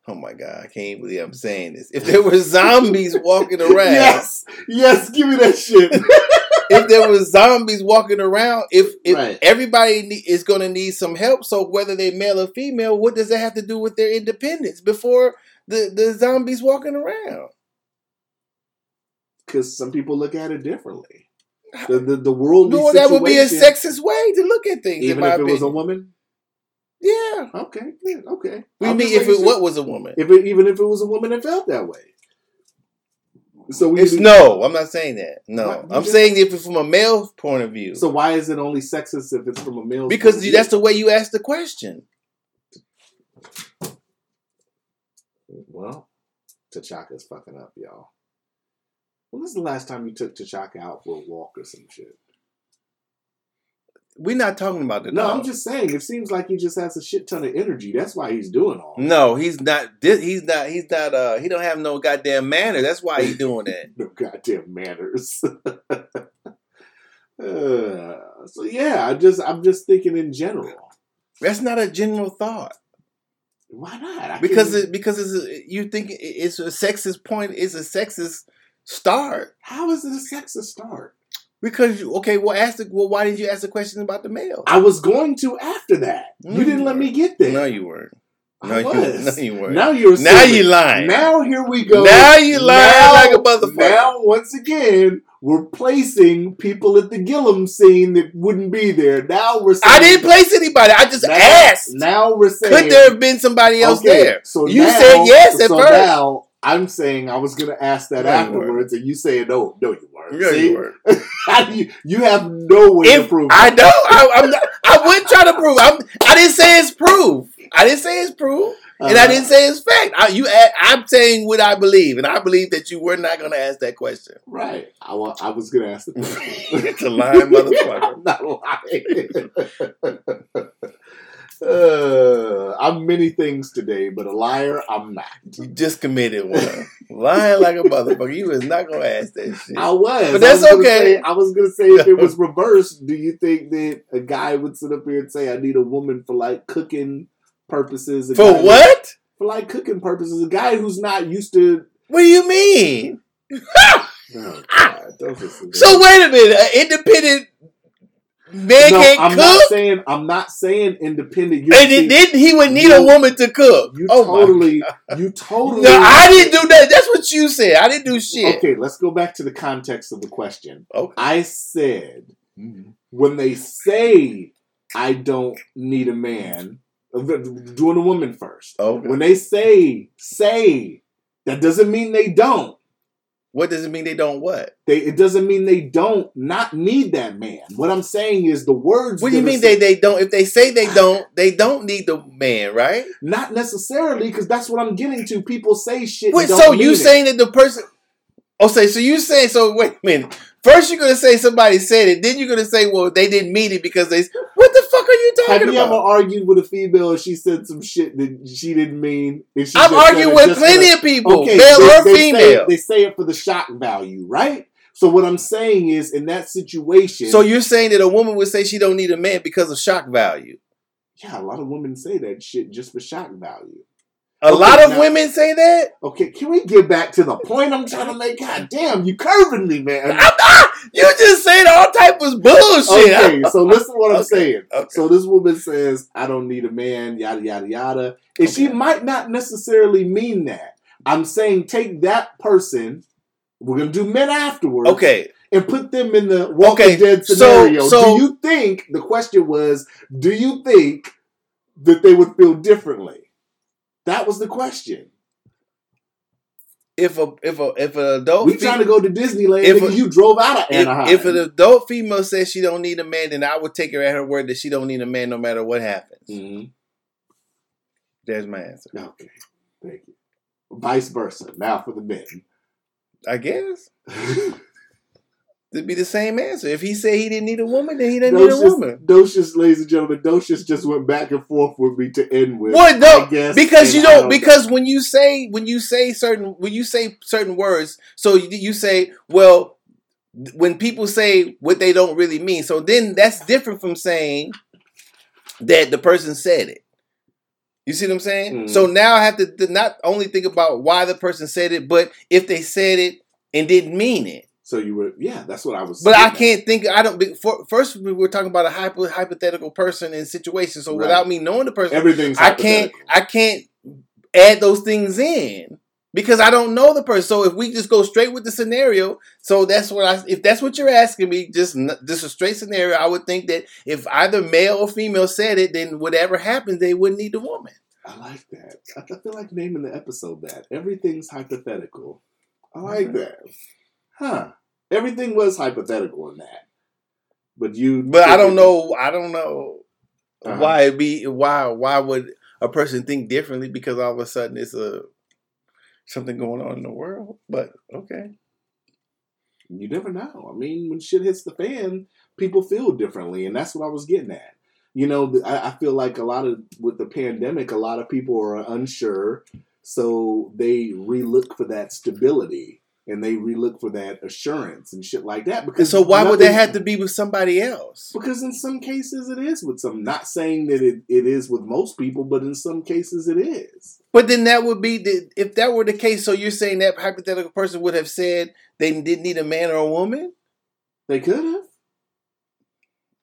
oh my god, I can't believe I'm saying this. If there were zombies walking around, Yes, yes, give me that shit. if there were zombies walking around, if if Right. everybody ne- is going to need some help, so whether they're male or female, what does that have to do with their independence before the the zombies walking around? Because some people look at it differently. The the, the worldly No, that would be a sexist way to look at things. even in my if it was a opinion. woman. yeah. Okay, yeah, okay. We mean if it what was a woman? if it, even if it was a woman that felt that way. So we It's need no, I'm not saying that. No, What? I'm just- saying if it's from a male point of view. So why is it only sexist if it's from a male? because point of view? that's the way you ask the question. well, T'Chaka's fucking up, y'all. When was the last time you took T'Chaka out for a walk or some shit? We're not talking about the No, dog. I'm just saying. It seems like he just has a shit ton of energy. That's why he's doing all. that. No, he's not. He's not. He's not. Uh, he don't have no goddamn manner. That's why he's doing that. No goddamn manners. Uh, so yeah, I just I'm just thinking in general. That's not a general thought Why not? I because it, because it's a, you think it's a sexist point. It's a sexist start how is it a sexist start? because you, okay. Well, ask the well. Why did you ask the question about the male? I was going to after that. No, you didn't you let me get there. No, you weren't. I No, you, no, you weren't. Now you're Now you lying. Now here we go. Now you lying Now- like a motherfucker. Now once again, we're placing people at the Gillum scene that wouldn't be there. Now we're saying I didn't place anybody. I just now, asked. Now we're saying Could there have been somebody else okay, there? So You now- said yes at so first. Now I'm saying I was gonna ask that No, afterwards, and you saying no, no, you weren't. No, See? you weren't. You, you have no way to prove. I know, I, I'm not, I wouldn't try to prove. I'm, I didn't say it's proof. I didn't say it's proof, and I Uh, didn't say it's fact. I, you, I'm saying what I believe, and I believe that you were not going to ask that question. Right. I, I was gonna ask the question. It's a lying motherfucker. I'm not lying. Uh, I'm many things today, but a liar, I'm not. You just committed one. Lying like a motherfucker. You was not going to ask that shit. I was, But that's I was okay. say- I was gonna say if it was reversed, do you think that a guy would sit up here and say, "I need a woman for like cooking purposes"? For what? For like cooking purposes, a guy who's not used to. What do you mean? Oh God! Don't listen So wait a minute. An independent no, I'm cook? not saying I'm not saying independent. You're and see- he would need a woman to cook. You oh totally, you totally. No, I didn't do that. That's what you said. I didn't do shit. Okay, let's go back to the context of the question. Okay. I said when they say I don't need a man, uh, doing a woman first. Okay. When they say say, that doesn't mean they don't. What does it mean they don't what? They it doesn't mean they don't not need that man. What I'm saying is the words. What do you mean said- they, they don't? If they say they don't, they don't need the man, right? Not necessarily, because that's what I'm getting to. People say shit. Wait, so you saying that the person? Oh, say so you saying so? Wait a minute. First you're gonna say somebody said it, then you're gonna say, well, they didn't mean it because they. What the fuck are you talking Have talking you ever about? argued with a female and she said some shit that she didn't mean? she I'm just said arguing with plenty of people, Okay, male they- or they say female. it- they say it for the shock value, right? So what I'm saying is, in that situation, So you're saying that a woman would say she don't need a man because of shock value? yeah, a lot of women say that shit just for shock value. A Okay, lot of now- women say that. Okay, can we get back to the point I'm trying to make? God damn, you curving me, man. I'm not. You just saying all type of bullshit. Okay, so listen to what I'm Okay, saying. okay. So this woman says, "I don't need a man," yada yada yada, and she might not necessarily mean that. I'm saying take that person. We're gonna do men afterwards. Okay, and put them in the Walking Okay, Dead so- scenario. so- do you think the question was? Do you think that they would feel differently? That was the question. if a if a if an adult we fe- trying to go to Disneyland. if a- you drove out of Anaheim. if, if an adult female says she don't need a man, then I would take her at her word that she don't need a man no matter what happens. Mhm. There's my answer. Okay, thank you. Vice versa. Now for the men. I guess It'd be the same answer. If he said he didn't need a woman, then he didn't need a woman. Docious, ladies and gentlemen, Docious just went back and forth with me to end with. What no? I guess, because you don't. don't Because when you say when you say certain when you say certain words, so you, you say well when people say what they don't really mean. So then that's different from saying that the person said it. You see what I'm saying? Mm. So now I have to not only think about why the person said it, but if they said it and didn't mean it. So you were, yeah, that's what I was. But I can't think. I don't. For, first, we were talking about a hypo, hypothetical person and situation. So Right. without me knowing the person, Everything's. I can't. I can't add those things in because I don't know the person. So if we just go straight with the scenario, so that's what I. If that's what you're asking me, just just a straight scenario, I would think that if either male or female said it, then whatever happens, they wouldn't need the woman. I like that. I I feel like naming the episode that. Everything's hypothetical. I like that. Huh. Everything was hypothetical in that. But you But I don't know. I don't know Uh-huh. why it be why why would a person think differently because all of a sudden it's a something going on in the world. But okay, You never know. I mean, when shit hits the fan, people feel differently, and that's what I was getting at. You know, I, I feel like a lot of with the pandemic, a lot of people are unsure, so they relook for that stability and they relook for that assurance and shit like that. and Because so why would that have to be with somebody else? Because in some cases it is with some. Not saying that it, it is with most people, but in some cases it is. But then that would be the, if that were the case. So you're saying that hypothetical person would have said they didn't need a man or a woman? They could have.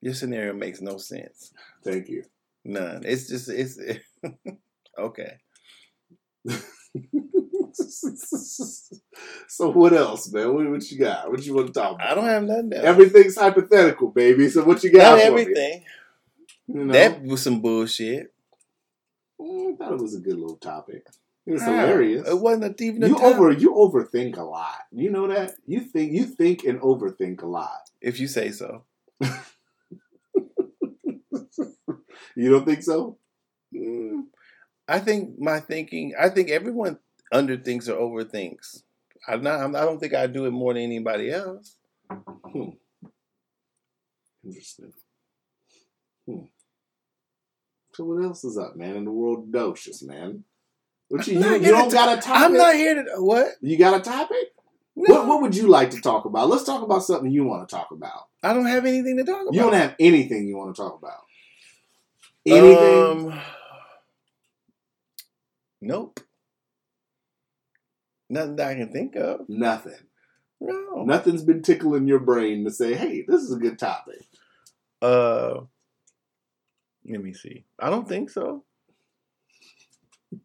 Your scenario makes no sense. Thank you. None. It's just it's okay. so what else, man? What, what you got? What you want to talk about? I don't have nothing else. Everything's hypothetical, baby. So what you got? Not everything. You know? That was some bullshit. Mm, I thought it was a good little topic. It was How? hilarious. It wasn't even a You topic. over you overthink a lot. You know that? You think you think and overthink a lot. If you say so. You don't think so? Mm, I think my thinking. I think everyone underthinks or overthinks. I'm not. I'm, I don't think I do it more than anybody else. Hmm. Interesting. Hmm. So what else is up, man? In the world docious, man. What you, you, you don't got a topic? I'm not here to what. You got a topic? No, What What would you like to talk about? Let's talk about something you want to talk about. I don't have anything to talk about. You don't have anything you want to talk about. Anything? Um, nope. Nothing that I can think of. Nothing. No. Nothing's been tickling your brain to say, "Hey, this is a good topic." Uh, let me see. I don't think so.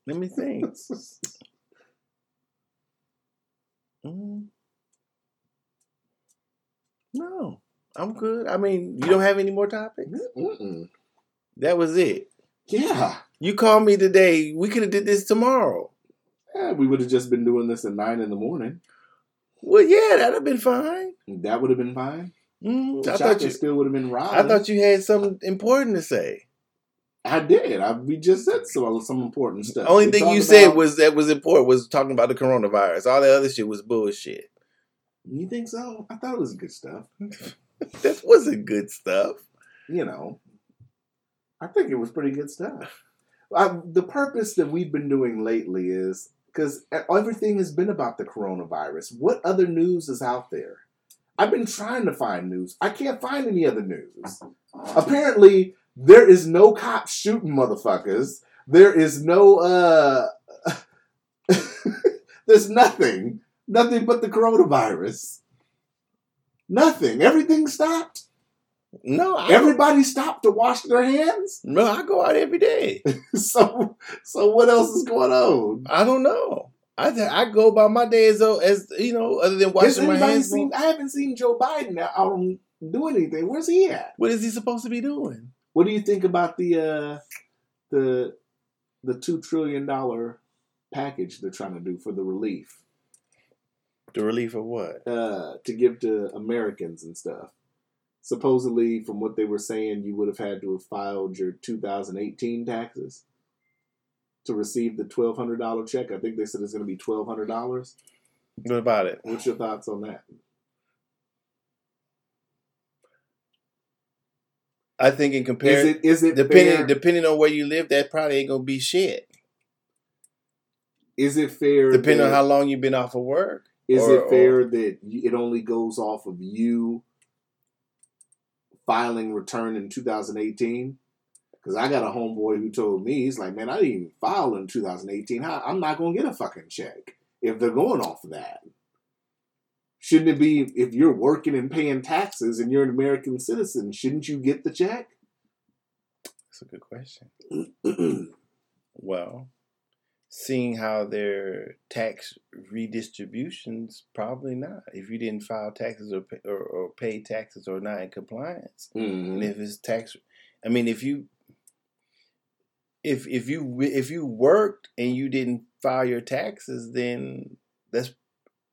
Let me think. Mm. No, I'm good. I mean, you don't have any more topics. Mm-mm. That was it. Yeah. You called me today. We could have did this tomorrow. Yeah, we would have just been doing this at nine in the morning. Well, yeah, that'd have been fine. That would have been fine. Mm, I thought you. still would have been raw. I thought you had something important to say. I did. I, we just said some some important stuff. The only We thing you talked said was that was important was talking about the coronavirus. All the other shit was bullshit. You think so? I thought it was good stuff. That wasn't good stuff. You know, I think it was pretty good stuff. I, the purpose that we've been doing lately is because everything has been about the coronavirus. What other news is out there? I've been trying to find news. I can't find any other news. Apparently, there is no cops shooting motherfuckers. There is no uh there's nothing. Nothing but the coronavirus. Nothing. Everything stopped. No, I Everybody stopped to wash their hands. no, I go out every day. So so what else is going on? I don't know. I th- I go by my day as though as you know, other than washing my hands. seen I haven't seen Joe Biden out on doing anything. Where's he at? What is he supposed to be doing? What do you think about the uh the the two trillion dollar package they're trying to do for the relief? The relief of what? uh, to give to Americans and stuff supposedly, from what they were saying, you would have had to have filed your 2018 taxes to receive the $1,200 check. I think they said it's going to be $1,200. What about it? What's your thoughts on that? I think in comparison, is it, is it depending fair? depending on where you live, that probably ain't gonna be shit. Is it fair? Depending that, on how long you've been off of work. Is or, it fair or, that it only goes off of you filing return in 2018? Because I got a homeboy who told me, he's like, man, I didn't even file in 2018. How, I'm not going to get a fucking check if they're going off of that. Shouldn't it be if you're working and paying taxes and you're an American citizen, shouldn't you get the check? That's a good question. Well, seeing how their tax redistributions, probably not. If you didn't file taxes or pay, or, or pay taxes or not in compliance, and if it's tax, I mean, if you if if you if you worked and you didn't file your taxes, then that's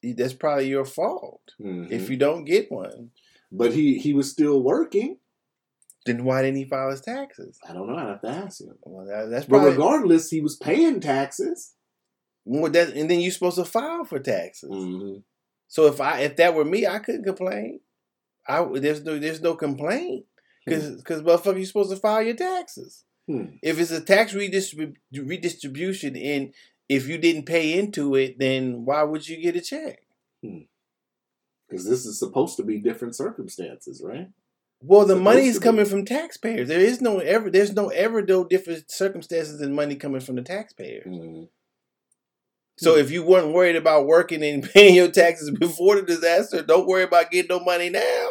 that's probably your fault. Mhm. If you don't get one, but he he was still working. Then why didn't he file his taxes? I don't know. I'd have to ask him. Well, that, that's But regardless, he was paying taxes. well, that, and then you're supposed to file for taxes. Mm-hmm. So if I if that were me, I couldn't complain. I there's no there's no complaint because because motherfucker, you're supposed to file your taxes. Hmm. If it's a tax redistrib- redistribution and if you didn't pay into it, then why would you get a check? Because this is supposed to be different circumstances, right? Well, the money is coming from taxpayers. There is no ever there's no ever no different circumstances than money coming from the taxpayers. Mm. So if you weren't worried about working and paying your taxes before the disaster, don't worry about getting no money now.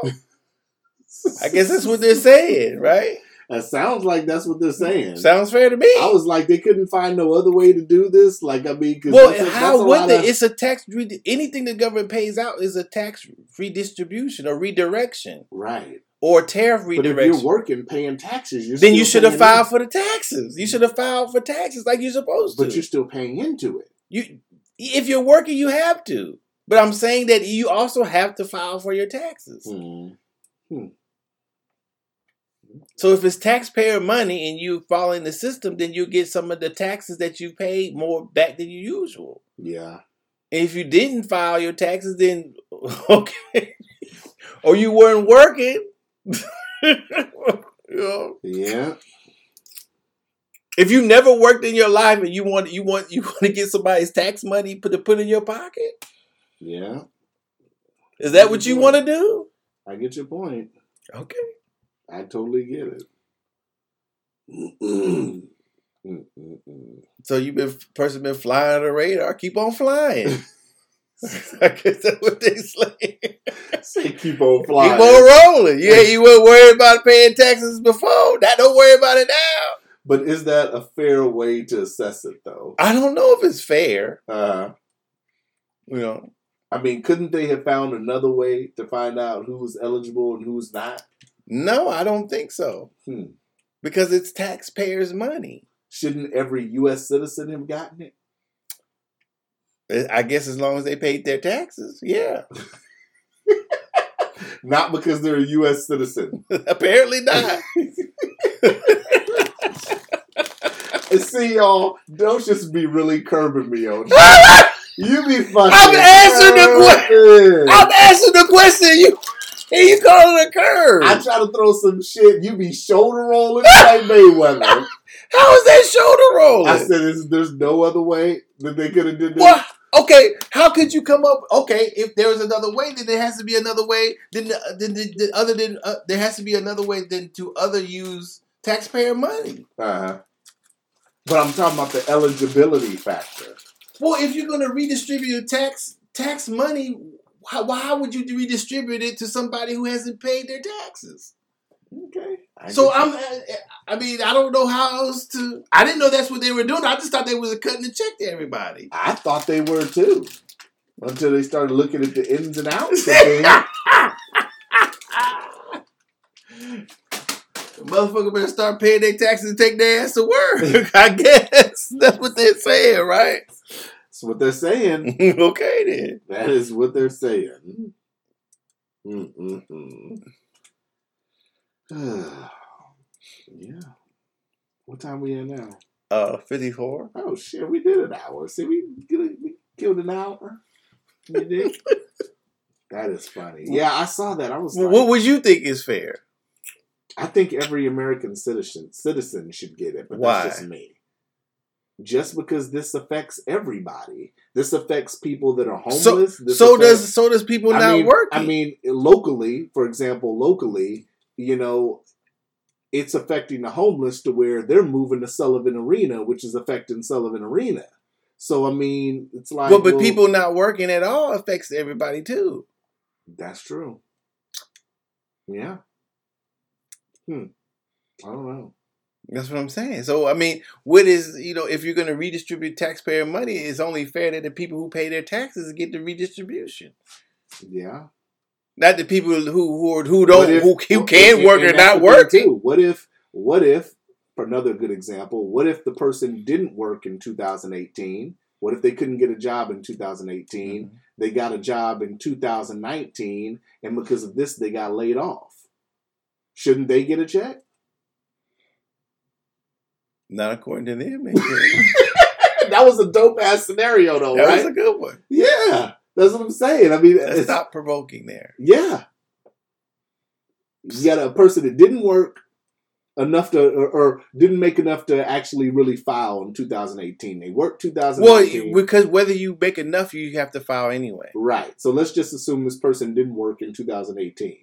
I guess that's what they're saying, right? That sounds like that's what they're saying. Sounds fair to me. I was like, they couldn't find no other way to do this. Like, I mean, well, that's a- that's how would they? of- It's a tax. Re- anything the government pays out is a tax redistribution or redirection right? Or tariff redirection. But if you're working, paying taxes, you're then you should have filed in- for the taxes. You should have filed for taxes like you're supposed to. But you're still paying into it. you, if you're working, you have to. But I'm saying that you also have to file for your taxes. Mm. So if it's taxpayer money and you fall in the system, then you get some of the taxes that you paid more back than you usual. Yeah. And if you didn't file your taxes, then okay, or you weren't working. Yeah. if you never worked in your life and you want you want you want to get somebody's tax money put to put in your pocket, Yeah. is that what you want to do? I get your point. Okay. I totally get it. Mm-mm. So you've been person been flying the radar. Keep on flying. I guess that's what they say. Say keep on flying. Keep on rolling. Yeah, you weren't worried about paying taxes before. Now don't worry about it now. But is that a fair way to assess it, though? I don't know if it's fair. Uh, You know, I mean, couldn't they have found another way to find out who was eligible and who's not? no, I don't think so. Hmm. Because it's taxpayers' money. Shouldn't every U.S. citizen have gotten it? I guess as long as they paid their taxes, yeah. Not because they're a U.S. citizen. Apparently not. And see, y'all, don't just be really curbing me on that. You be fucking. I'm answering the curbing. I'm asking the question. You and you call it a curve. I try to throw some shit. You be shoulder rolling like Mayweather. How is that shoulder rolling? I said, is, "There's no other way that they could have did this." What? Okay, how could you come up? Okay, if there's another way, then there has to be another way. Then, the, then, the, the other than uh, there has to be another way than to other use taxpayer money. Uh-huh. But I'm talking about the eligibility factor. Well, if you're going to redistribute tax tax money, why, why would you redistribute it to somebody who hasn't paid their taxes? Okay. I So. I'm, I mean, I don't know how else to. I didn't know that's what they were doing. I just thought they was cutting a check to everybody. I thought they were too. Until they started looking at the ins and outs. Motherfucker better start paying their taxes and take their ass to work. I guess that's what they're saying, right? That's what they're saying. okay then. That is what they're saying. Mm-mm-mm. yeah. What time we in now? Uh, fifty-four. Oh shit, we did an hour. See, we, we killed an hour. We did. that is funny. Yeah, I saw that. I was Well, like, what would you think is fair? I think every American citizen citizen should get it, but Why? that's just me. Just because this affects everybody. This affects people that are So, homeless. this so affects- does so does people I not mean, working. I mean, locally, for example, locally, you know, it's affecting the homeless to where they're moving to Sullivan Arena, which is affecting Sullivan Arena. So I mean, it's like, well, but well, people not working at all affects everybody too. That's true. Yeah. Hmm. I don't know. That's what I'm saying. So I mean, what is you know, if you're going to redistribute taxpayer money, it's only fair that the people who pay their taxes get the redistribution, Yeah. Not the people who who who don't if- who, who can and- work and or not work. too. What if? What if? For another good example, what if the person didn't work in 2018? What if they couldn't get a job in 2018? Mm-hmm. They got a job in 2019, and because of this, they got laid off. Shouldn't they get a check? Not according to them. that was a dope ass scenario, though, that right? was a good one. yeah, that's what I'm saying. I mean, Let's it's, not provoking there. yeah, you got a person that didn't work enough to, or, or didn't make enough to actually really file in 2018. They worked 2019. Well, because whether you make enough, you have to file anyway. Right. So let's just assume this person didn't work in 2018,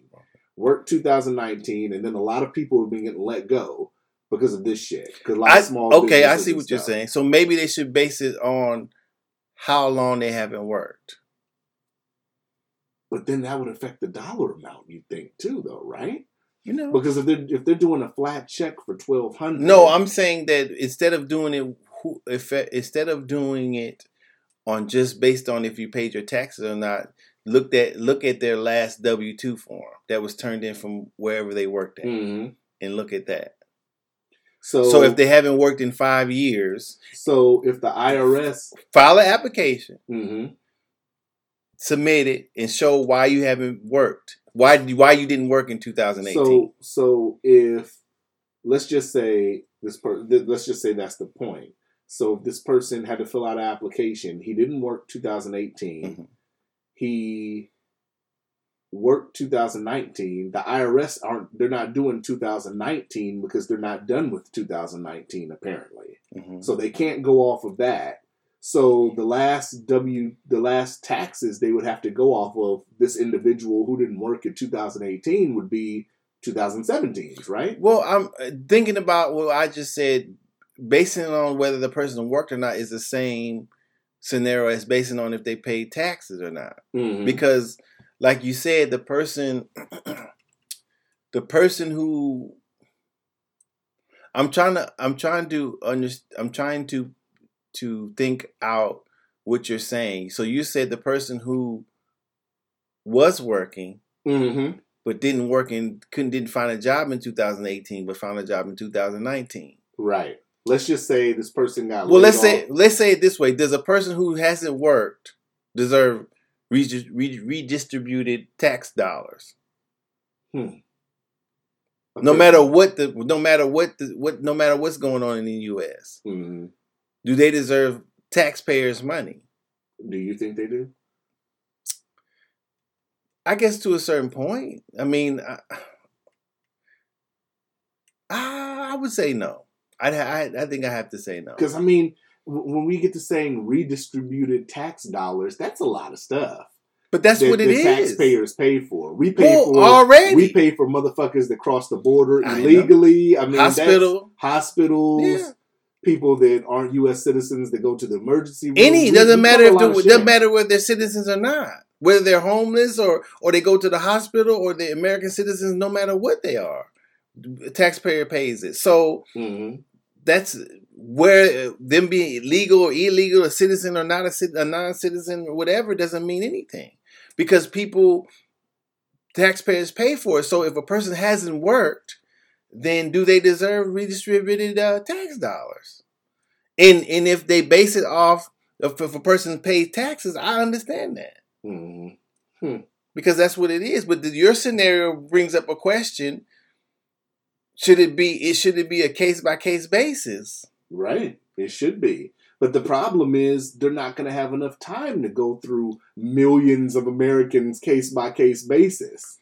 worked 2019, and then a lot of people have been getting let go because of this shit. Because a lot I, of small okay, I see what you're saying. So maybe they should base it on how long they haven't worked. But then that would affect the dollar amount. You think too, though, right? You know. Because if they're if they're doing a flat check for twelve hundred, No, I'm saying that instead of doing it, if instead of doing it on just based on if you paid your taxes or not, looked at look at their last W two form that was turned in from wherever they worked at, hmm and look at that. So So if they haven't worked in five years, so if the IRS, file an application, hmm submit it, and show why you haven't worked. Why why you didn't work in 2018? so so if let's just say this per, th- let's just say that's the point. So if this person had to fill out an application, he didn't work 2018. Mhm. He worked 2019. The IRS aren't they're not doing 2019 because they're not done with 2019 apparently. Mhm. So they can't go off of that. So the last W the last taxes they would have to go off of this individual who didn't work in 2018 would be 2017's, right? Well, I'm thinking about what I just said, basing on whether the person worked or not is the same scenario as basing on if they paid taxes or not. Mm-hmm. Because, like you said, the person, the person who I'm trying to, I'm trying to understand, I'm trying to, to think out what you're saying. So you said the person who was working mm-hmm. but didn't work and couldn't didn't find a job in 2018, but found a job in 2019. Right. Let's just say this person got Well, let's say off. let's say it this way: Does a person who hasn't worked deserve re- re- redistributed tax dollars? Hmm. No matter what the no matter what the what no matter what's going on in the U.S., Mhm. Do they deserve taxpayers' money? Do you think they do? I guess to a certain point. I mean, I, I would say no. I, I I think I have to say no. Because I mean, when we get to saying redistributed tax dollars, that's a lot of stuff. But that's that what it is. taxpayers pay for. We pay Well, for already. We pay for motherfuckers that cross the border illegally. I mean, that's Hospital. hospitals, Yeah. People that aren't U.S. citizens that go to the emergency room. Any We- doesn't we matter if the, doesn't matter whether they're citizens or not, whether they're homeless or or they go to the hospital or they're American citizens. No matter what they are, the taxpayer pays it. So Mhm. that's where them being legal or illegal, a citizen or not a, a non-citizen or whatever doesn't mean anything because people taxpayers pay for it. So if a person hasn't worked, then do they deserve redistributed uh, tax dollars? And and if they base it off if, if a person pays taxes, I understand that Mhm. because that's what it is. But the, your scenario brings up a question: Should it be? It should it be a case by case basis? Right. It should be. But the problem is they're not going to have enough time to go through millions of Americans case by case basis.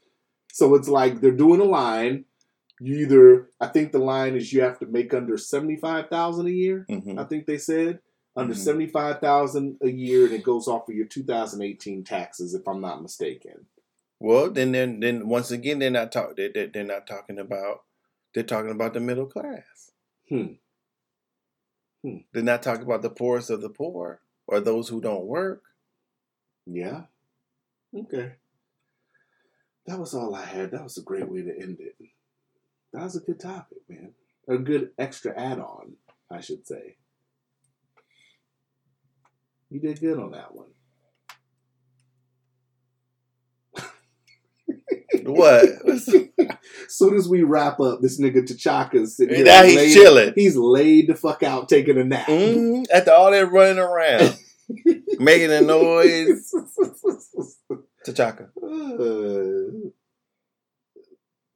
So it's like they're doing a line You either, I think the line is you have to make under seventy five thousand a year. hmm I think they said under Mhm. seventy five thousand a year, and it goes off of your two thousand eighteen taxes, if I'm not mistaken. Well, then, then, then once again, they're not talk. They, they, they're not talking about. They're talking about the middle class. Hmm. Hmm. They're not talking about the poorest of the poor or those who don't work. Yeah. Okay. That was all I had. That was a great way to end it. That was a good topic, man. A good extra add on, I should say. You did good on that one. What? soon as we wrap up, this nigga T'Chaka's sitting here. Now he's laid- chilling. He's laid the fuck out taking a nap. Mm, after all that running around, making a noise, T'Chaka. Uh,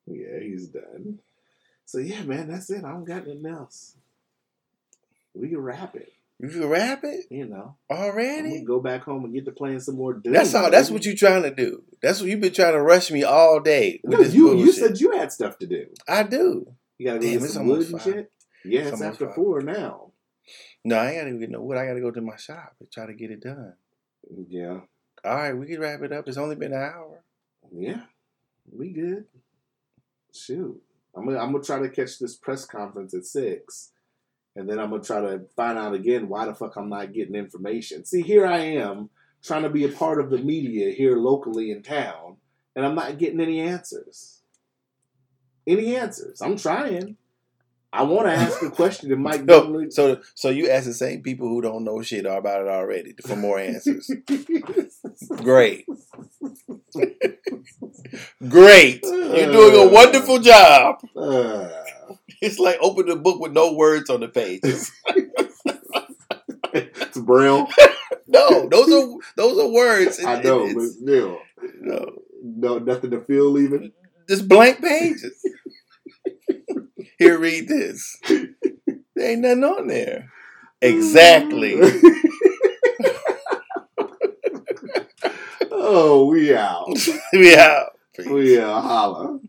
yeah, he's done. So yeah, man, that's it. I don't got nothing else. We can wrap it. You can wrap it You know, already. go back home and get to playing some more. Doom, That's all. That's what you trying to do. That's what you've been trying to rush me all day with No, this you you said you had stuff to do. I do. You gotta go Damn, get some wood and five. shit. Yeah, It's it's, after five. four now. No, I ain't gotta get no wood. I gotta go to my shop and try to get it done. Yeah, All right, we can wrap it up. It's only been an hour. yeah, we good. Shoot, I'm gonna I'm gonna try to catch this press conference at six, and then I'm gonna try to find out again why the fuck I'm not getting information. See, here I am trying to be a part of the media here locally in town, and I'm not getting any answers. Any answers? I'm trying. I want to ask a question, and Mike So, normally so, so you ask the same people who don't know shit about it already for more answers. Great, great. You're doing a wonderful job. Uh, It's like open the book with no words on the pages. it's braille. No, those are those are words. It- I know, it- but still, no, no, nothing to feel even. just blank pages. Here, read this. There ain't nothing on there. Exactly. oh, we out. we out. Peace. We out. Holla.